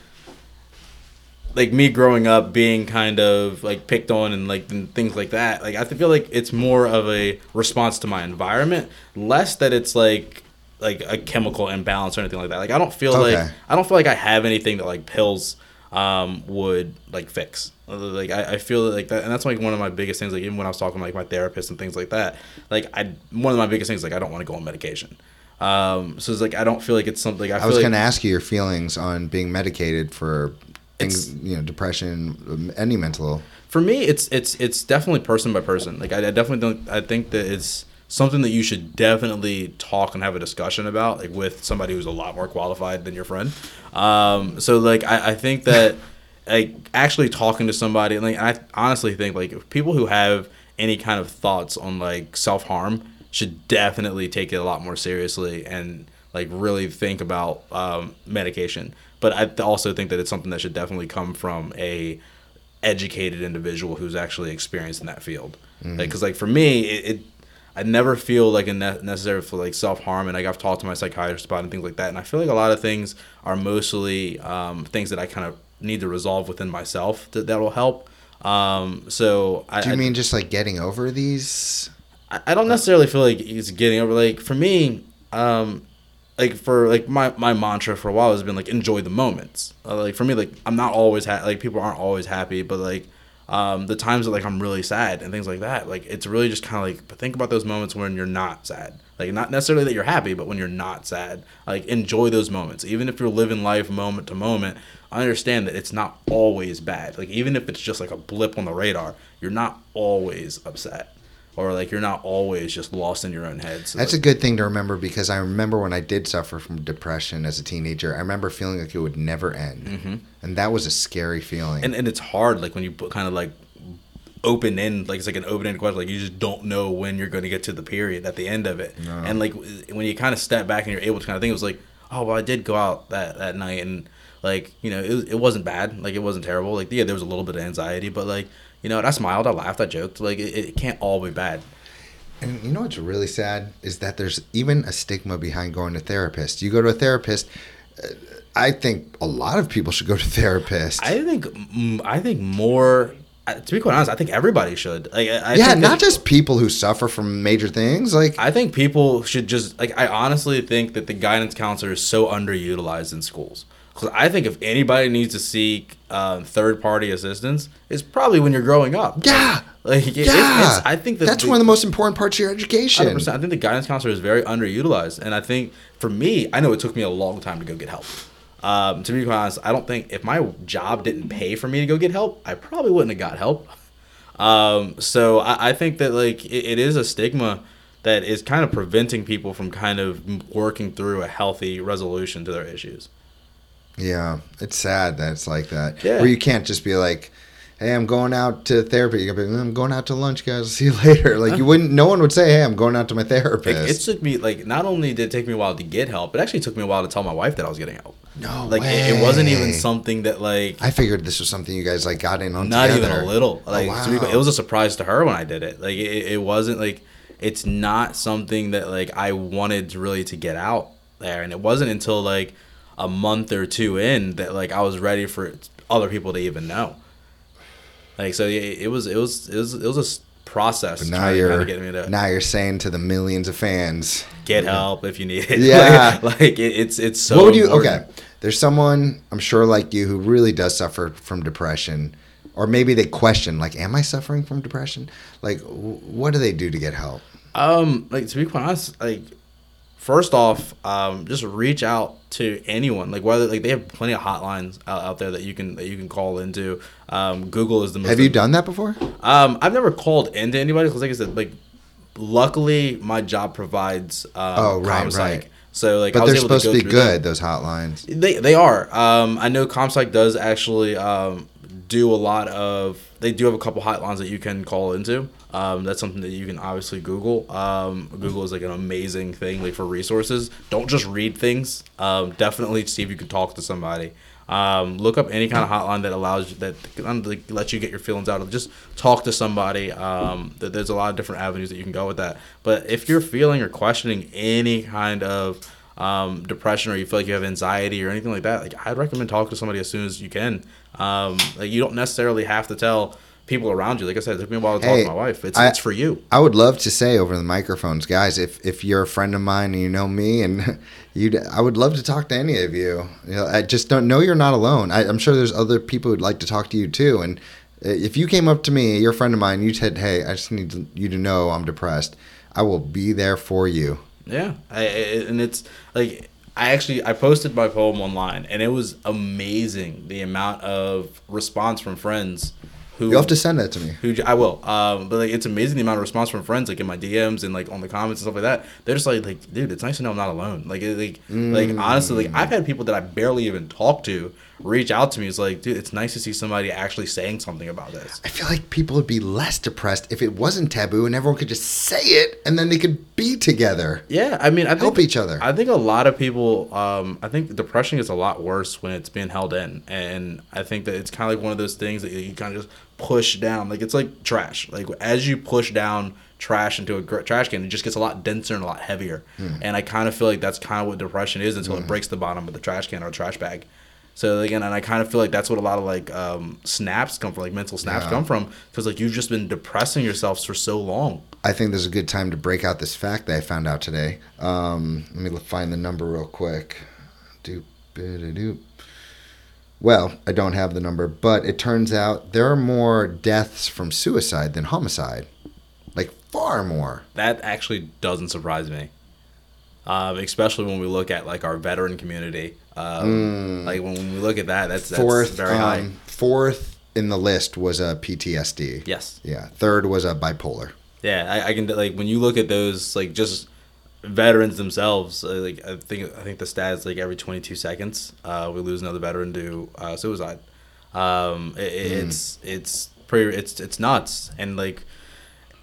like me growing up being kind of like picked on and like and things like that. Like I feel like it's more of a response to my environment, less that it's like like a chemical imbalance or anything like that. Like I don't feel Okay. like I don't feel like I have anything that like pills um would like fix. Like I, I feel like that, and that's like one of my biggest things. Like even when I was talking to, like my therapist and things like that, like I one of my biggest things like I don't want to go on medication. Um, so it's like I don't feel like it's something. I, I feel was like, going to ask you your feelings on being medicated for things, you know, depression, um, any mental. for me it's it's it's definitely person by person like I, I definitely don't i think that it's something that you should definitely talk and have a discussion about like with somebody who's a lot more qualified than your friend um so like i, I think that like actually talking to somebody and like i honestly think like people who have any kind of thoughts on like self-harm should definitely take it a lot more seriously and like really think about um, medication but i also think that it's something that should definitely come from a educated individual who's actually experienced in that field. Like 'cause Like, like for me, it, it I never feel like a ne- necessary for like self harm, and like I've talked to my psychiatrist about it and things like that, and I feel like a lot of things are mostly um, things that I kind of need to resolve within myself that that'll help. Um, so I, Do you I- mean just like getting over these? I I don't necessarily feel like it's getting over. Like for me, um, like for like my my mantra for a while has been like enjoy the moments. Uh, like for me, like I'm not always ha- like people aren't always happy, but like um, the times that like I'm really sad and things like that, like it's really just kind of like think about those moments when you're not sad. Like not necessarily that you're happy, but when you're not sad, like enjoy those moments. Even if you're living life moment to moment, I understand that it's not always bad. Like even if it's just like a blip on the radar, you're not always upset. Or like you're not always just lost in your own head. So That's like, a good thing to remember because I remember when I did suffer from depression as a teenager, I remember feeling like it would never end. Mm-hmm. And that was a scary feeling. and and it's hard like when you put kind of like open end like it's like an open ended question like you just don't know when you're going to get to the period at the end of it and like when you kind of step back and you're able to kind of think it was like oh well I did go out that that night and like you know it, it wasn't bad like it wasn't terrible like yeah there was a little bit of anxiety but like you know I smiled I laughed I joked like it, it can't all be bad And you know what's really sad is that there's even a stigma behind going to therapist. You go to a therapist. uh, I think a lot of people should go to therapists. I think mm, I think more uh, to be quite honest I think everybody should like I, yeah, not just people who suffer from major things. Like I think people should just like. I honestly think that the guidance counselor is so underutilized in schools. Because I think if anybody needs to seek um, third party assistance, it's probably when you're growing up. yeah, Like it- yeah. it's, I think that that's one of the most important parts of your education. 100%, I think the guidance counselor is very underutilized, and I think for me, I know it took me a long time to go get help. Um, to be quite honest, I don't think if my job didn't pay for me to go get help, I probably wouldn't have got help. Um, so I, I think that like it, it is a stigma that is kind of preventing people from kind of working through a healthy resolution to their issues. Yeah, it's sad that it's like that. Yeah. Where you can't just be like, "Hey, I'm going out to therapy." You gotta be, "I'm going out to lunch, guys. See you later." Like you uh-huh. wouldn't. No one would say, "Hey, I'm going out to my Like, therapist." it took me like not only did it take me a while to get help, it actually took me a while to tell my wife that I was getting help. no Like it, it wasn't even something that like I figured this was something you guys like got in on. not together. even a little. Oh, Like be- wow. it was a surprise to her when I did it. Like it, it wasn't like it's not something that like I wanted to really to get out there, and it wasn't until like a month or two in that like I was ready for other people to even know. Like so, it, it was it was it was it was a process. But now you're kinda get me to now you're saying to the millions of fans, get help if you need it. Yeah. like, like, it, it's it's so. what would you? important. Okay, there's someone I'm sure like you who really does suffer from depression, or maybe they question like, "Am I suffering from depression?" Like, w- what do they do to get help? Um, like to be quite honest, like first off, um, just reach out to anyone. Like whether like they have plenty of hotlines out, out there that you can that you can call into. Um, Google is the most. Have you done that before? Um, I've never called into anybody because, like I said, like luckily my job provides. Um, Oh, right, ComPsych. right. So like, I But was they're able supposed to, go be through them. good. Those hotlines. They they are. Um, I know ComPsych does actually um, do a lot of. They do have a couple hotlines that you can call into. Um, that's something that you can obviously Google. Um, Google is like an amazing thing like for resources. Don't just read things. Um, definitely see if you can talk to somebody. Um, look up any kind of hotline that allows you that like, lets you get your feelings out. Just talk to somebody. Um, th- there's a lot of different avenues that you can go with that. But if you're feeling or questioning any kind of um, depression or you feel like you have anxiety or anything like that, like I'd recommend talking to somebody as soon as you can. Um, like you don't necessarily have to tell people around you. Like I said, it took me a while to talk to my wife. It's I- it's for you. I would love to say over the microphones, guys, if if you're a friend of mine and you know me, and you, I would love to talk to any of you. You know, I just don't know you're not alone. I, I'm sure there's other people who'd like to talk to you too. And uh, if you came up to me, you're a friend of mine, you said, "Hey, I just need you to know I'm depressed," I will be there for you. Yeah, I, I, and it's like I actually I posted my poem online, and it was amazing the amount of response from friends who You'll have to send that to me. who I will. Um, but like it's amazing the amount of response from friends, like in my DMs and like on the comments and stuff like that. They're just like, like, dude, it's nice to know I'm not alone. Like, it- like, like honestly, like I've had people that I barely even talk to reach out to me. It's like, dude, it's nice to see somebody actually saying something about this. I feel like people would be less depressed if it wasn't taboo and everyone could just say it and then they could be together. Yeah, I mean, I Help think, each other. I think a lot of people. Um, I think depression is a lot worse when it's being held in, and I think that it's kind of like one of those things that you kind of just push down. Like it's like trash. Like as you push down trash into a gr- trash can, it just gets a lot denser and a lot heavier. Hmm. And I kind of feel like that's kind of what depression is until it breaks the bottom of the trash can or trash bag. So again, and I kind of feel like that's what a lot of like um, snaps come from, like mental snaps Yeah. come from, because like you've just been depressing yourself for so long. I think there's a good time to break out this fact that I found out today. Um, let me find the number real quick. Doop, doop. Well, I don't have the number, but it turns out there are more deaths from suicide than homicide. Like, far more. That actually doesn't surprise me. Um, especially when we look at like our veteran community. Um, Like when we look at that, that's, that's Mm. fourth, very high. um, fourth in the list was a PTSD. Yes. Yeah. Third was a bipolar. Yeah, I, I can like when you look at those like just veterans themselves. uh, Like I think I think the stat is like every 22 seconds, uh, we lose another veteran to uh, suicide. Um, it, it's it's pretty it's it's nuts and like.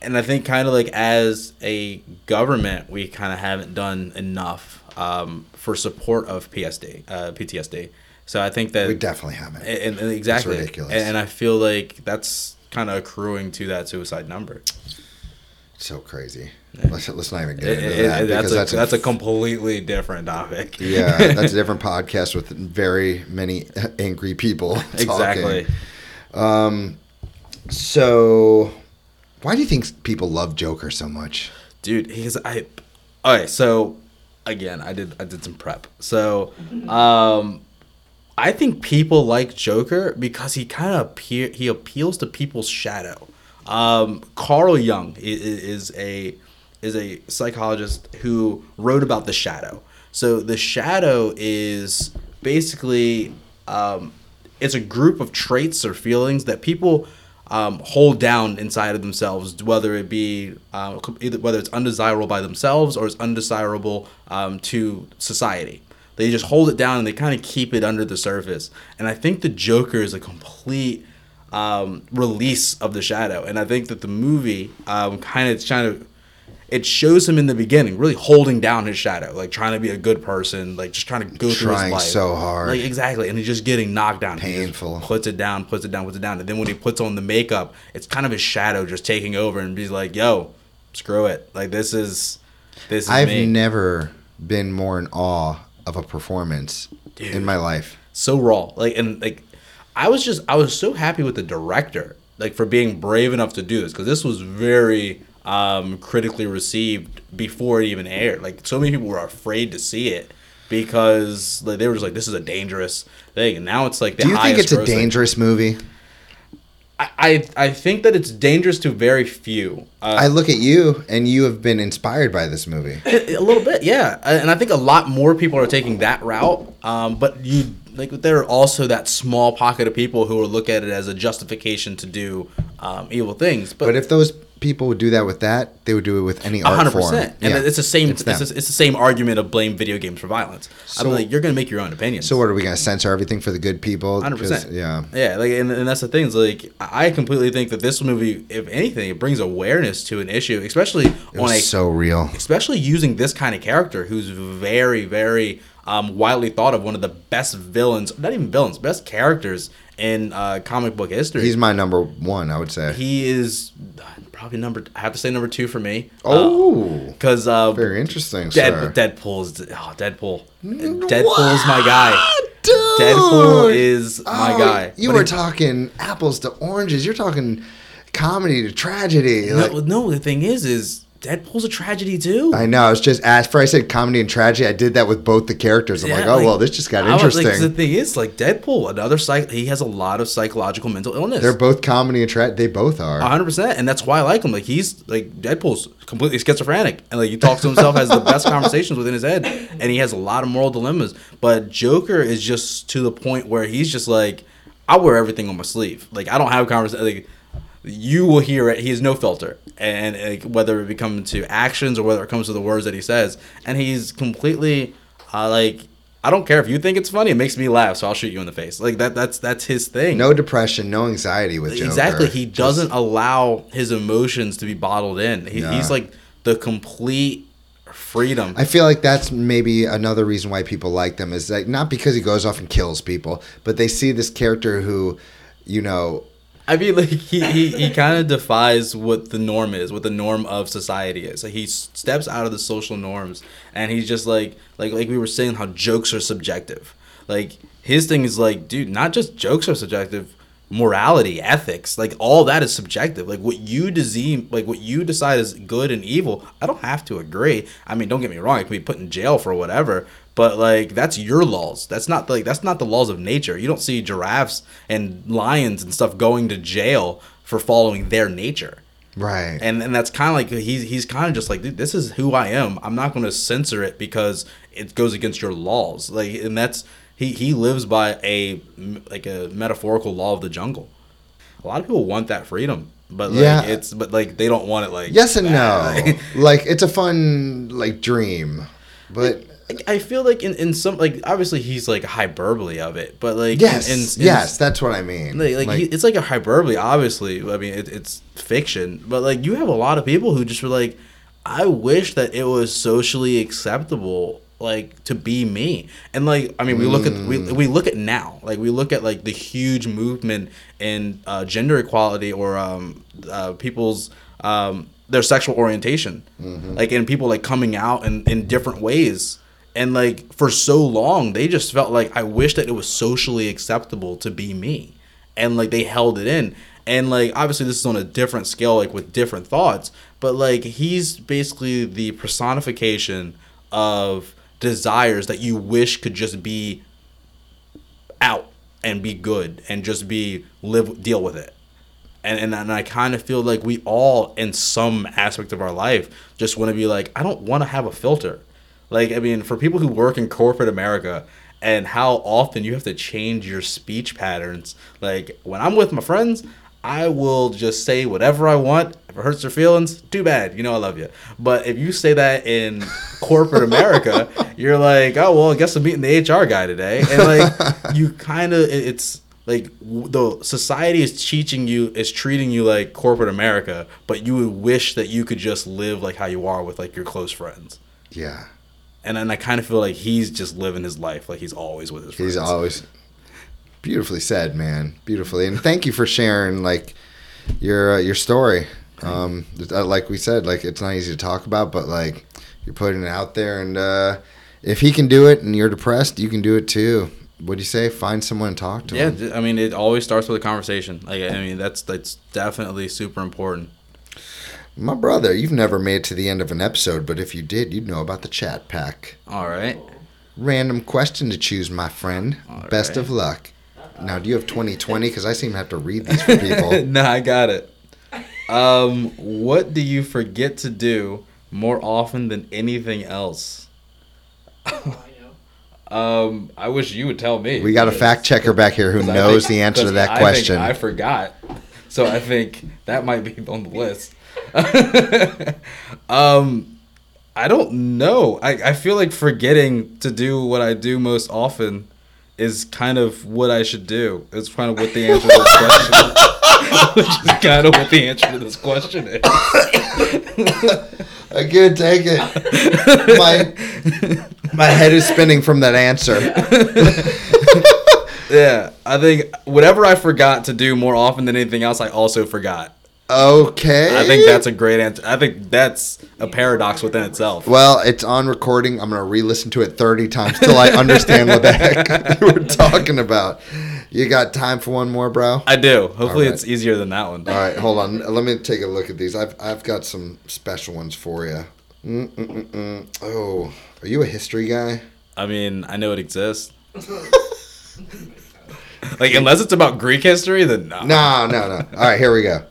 And I think kind of like as a government, we kind of haven't done enough um, for support of PSD, uh, PTSD. So I think that We definitely haven't. and, and exactly, ridiculous. And, and I feel like that's kind of accruing to that suicide number. so crazy. Let's, let's not even get into it- that. that's, because a, that's a completely different topic. yeah, that's a different podcast with very many angry people. exactly. So, why do you think people love Joker so much? dude because i okay so again i did i did some prep. So um i think people like joker because he kind of appear he appeals to people's shadow. Um carl jung i- i- is a is a psychologist who wrote about the shadow. So the shadow is basically um it's a group of traits or feelings that people um, hold down inside of themselves, whether it be uh, either whether it's undesirable by themselves or it's undesirable um, to society. They just hold it down and they kind of keep it under the surface. And I think the Joker is a complete um, release of the shadow. And I think that the movie um, kind of trying to it shows him in the beginning really holding down his shadow, like trying to be a good person, like just trying to go through his life so hard. like exactly, and he's just getting knocked down. Painful. puts it down, puts it down, puts it down, and then when he puts on the makeup, it's kind of his shadow just taking over, and he's like, "Yo, screw it! Like this is this is I've me." never been more in awe of a performance in my life. so raw. Like and like I was just I was so happy with the director like for being brave enough to do this because this was very um critically received before it even aired. Like so many people were afraid to see it because like they were just like this is a dangerous thing and now it's like Do you think it's a dangerous movie? I, I I think that it's dangerous to very few. Uh, I look at you, and you have been inspired by this movie. A a little bit, yeah, and I think a lot more people are taking that route. Um, but you like there are also that small pocket of people who will look at it as a justification to do um, evil things. But, But if those people would do that with that, they would do it with any art hundred form. percent, and Yeah, it's the same. It's, them. the- it's the same argument of blame video games for violence. I'm So- like, you're gonna make your own opinions. So what are we going to censor everything for the good people? Hundred percent. Yeah. yeah. Like, and, and that's the thing. Is like, I completely think that this movie, if anything, it brings awareness to an issue, especially It on a so real. especially using this kind of character who's very, very um, widely thought of one of the best villains, not even villains, best characters in uh, comic book history. He's my number one, I would say. he is probably number. I have to say number two for me. oh, because uh, very interesting, Dead, sir. Deadpool's oh, Deadpool. Deadpool's my guy. Dude! Deadpool is my Oh, guy. You But were it- talking apples to oranges. You're talking comedy to tragedy. Like, No, no, the thing is, is Deadpool's a tragedy too. I know. I was just after I said comedy and tragedy, I did that with both the characters. I'm like, Yeah, oh well, this just got I was- like, interesting. the thing is, like Deadpool, another psych, he has a lot of psychological mental illness. They're both comedy and tragedy. They both are. hundred percent, and that's why I like him. Like he's like Deadpool's completely schizophrenic, and like he talks to himself, has the best conversations within his head, and he has a lot of moral dilemmas. But Joker is just to the point where he's just like, I wear everything on my sleeve. Like I don't have conversation. Like you will hear it. He has no filter, and like, whether it becomes to actions or whether it comes to the words that he says, and he's completely uh, like. I don't care if you think it's funny. It makes me laugh, so I'll shoot you in the face. Like that. That's that's his thing. no depression, no anxiety with Joker. Exactly. He Just- doesn't allow his emotions to be bottled in. He, Yeah. He's like the complete freedom. I feel like that's maybe another reason why people like them is like not because he goes off and kills people, but they see this character who, you know, I mean, like he he, he kind of defies what the norm is, what the norm of society is. Like he steps out of the social norms, and he's just like like like we were saying how jokes are subjective. Like his thing is like, dude, not just jokes are subjective. morality, ethics, like all that is subjective. Like what you deem, like what you decide is good and evil. I don't have to agree. I mean, don't get me wrong. I can be put in jail for whatever, but like that's your laws. That's not like that's not the laws of nature. You don't see giraffes and lions and stuff going to jail for following their nature. Right. And and that's kind of like he's he's kind of just like dude, this is who I am. I'm not going to censor it because it goes against your laws. Like and that's he he lives by a like a metaphorical law of the jungle. A lot of people want that freedom, but like Yeah. it's but like they don't want it like yes and no. like it's a fun like dream, but I feel like in, in some like obviously he's like a hyperbole of it, but like yes, in, in, yes, that's what I mean. Like, like, he, it's like a hyperbole, obviously. I mean, it, it's fiction, but like you have a lot of people who just were like, I wish that it was socially acceptable, like to be me. And like, I mean, we look at we we look at now, like we look at like the huge movement in uh, gender equality or um, uh, people's um, their sexual orientation, like and people like coming out in in different ways and like for so long they just felt like i wish that it was socially acceptable to be me. And like they held it in. And like obviously this is on a different scale like with different thoughts. But like he's basically the personification of desires that you wish could just be out and be good and just be live deal with it. And and, and I kind of feel like we all in some aspect of our life just want to be like I don't want to have a filter. Like I mean for people who work in corporate America and how often you have to change your speech patterns. Like when I'm with my friends, I will just say whatever I want. If it hurts their feelings, too bad. You know I love you. But if you say that in corporate America, you're like, oh well, I guess I'm meeting the HR guy today, and like you kind of it's like the society is teaching you is treating you like corporate America, but you would wish that you could just live like how you are with like your close friends. yeah, And then I kind of feel like he's just living his life like he's always with his friends. he's always beautifully said, man, beautifully. And thank you for sharing like your uh, your story. Um, uh, like we said, like it's not easy to talk about, but like you're putting it out there, and uh, if he can do it, and you're depressed, you can do it too. What do you say? Find someone to talk to. Yeah, him. I mean, it always starts with a conversation. Like, I mean, that's that's definitely super important. My brother, you've never made it to the end of an episode, but if you did, you'd know about the chat pack. All right. Random question to choose, my friend. All Best right. of luck. Now, do you have 2020? Because I seem to have to read these for people. no, I got it. Um, what do you forget to do more often than anything else? um, I wish you would tell me. we got a fact checker back here who knows think- the answer to that I think question. I forgot, so I think that might be on the list. um, I don't know. I, I feel like forgetting to do what I do most often is kind of what I should do. It's kind of what the answer to this question Which is kind of what the answer to this question is. I could take it. my, my head is spinning from that answer. Yeah, I think whatever I forgot to do more often than anything else, I also forgot. Okay. I think that's a great answer. I think that's a paradox within itself. Well, it's on recording. I'm going to re listen to it 30 times till I understand what the heck you were talking about. You got time for one more, bro? I do. Hopefully, right. it's easier than that one. All right, hold on. Let me take a look at these. I've I've got some special ones for you. Mm-mm-mm-mm. Oh, are you a history guy? I mean, I know it exists. like, unless it's about Greek history, then no. No, no, no. All right, here we go.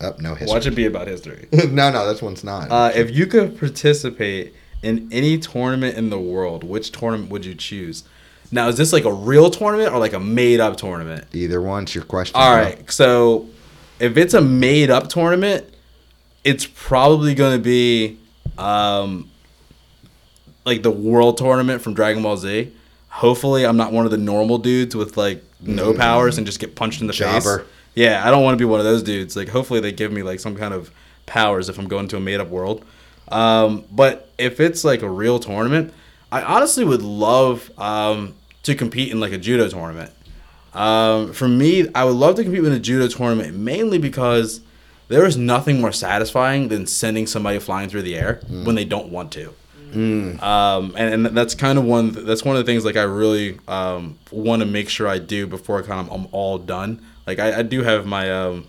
All right. Up, no history. Watch it be about history. no, no, this one's not. Uh, if you could participate in any tournament in the world, which tournament would you choose? Now, is this like a real tournament or like a made up tournament? Either one's your question. All right. bro. right. So, if it's a made up tournament, it's probably going to be um, like the world tournament from Dragon Ball Z. Hopefully, I'm not one of the normal dudes with like no powers and just get punched in the Jobber. face. Yeah, I don't want to be one of those dudes. Like, hopefully, they give me like some kind of powers if I'm going to a made up world. Um, but if it's like a real tournament, I honestly would love um, to compete in like a judo tournament. Um, for me, I would love to compete in a judo tournament mainly because there is nothing more satisfying than sending somebody flying through the air when they don't want to. Um, and, and that's kind of one. That's one of the things like I really um, want to make sure I do before I kind of I'm all done. Like I, I do have my um,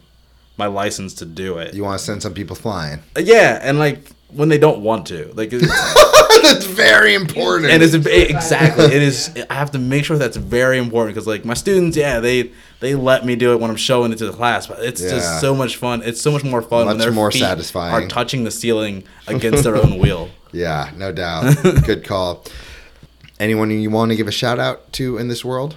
my license to do it. You want to send some people flying? yeah, and like when they don't want to, like. It's, That's very important. and it's exactly it is i have to make sure that's very important because like my students yeah they they let me do it when i'm showing it to the class but it's Yeah. just so much fun it's so much more fun when Much their more feet satisfying. are touching the ceiling against their own wheel yeah, no doubt. Good call. Anyone you want to give a shout out to in this world?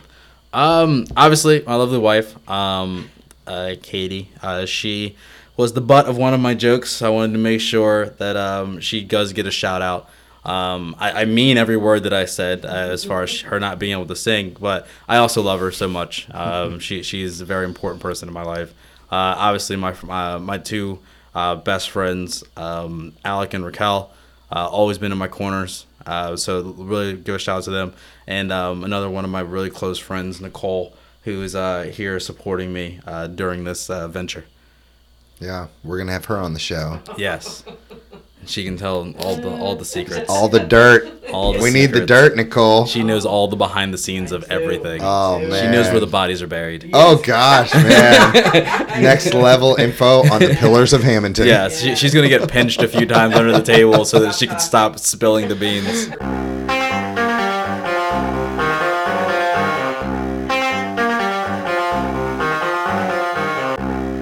Um, obviously, my lovely wife, um, uh, Katie, uh, she was the butt of one of my jokes. I wanted to make sure that um, she does get a shout out. Um, I, I mean every word that I said uh, as far as her not being able to sing, but I also love her so much. Um, she she's a very important person in my life. Uh, obviously, my uh, my two uh, best friends, um, Alec and Raquel, uh, always been in my corners. Uh, so really give a shout out to them. And um, another one of my really close friends, Nicole, who is uh, here supporting me uh, during this uh, venture. Yeah, we're gonna have her on the show. Yes, she can tell all the all the secrets. All the dirt. All the we need the dirt, Nicole. She knows all the behind the scenes of everything. Oh man. She knows where the bodies are buried. Oh gosh, man. Next level info on the pillars of Hamilton. Yeah, she, she's gonna get pinched a few times under the table so that she can stop spilling the beans.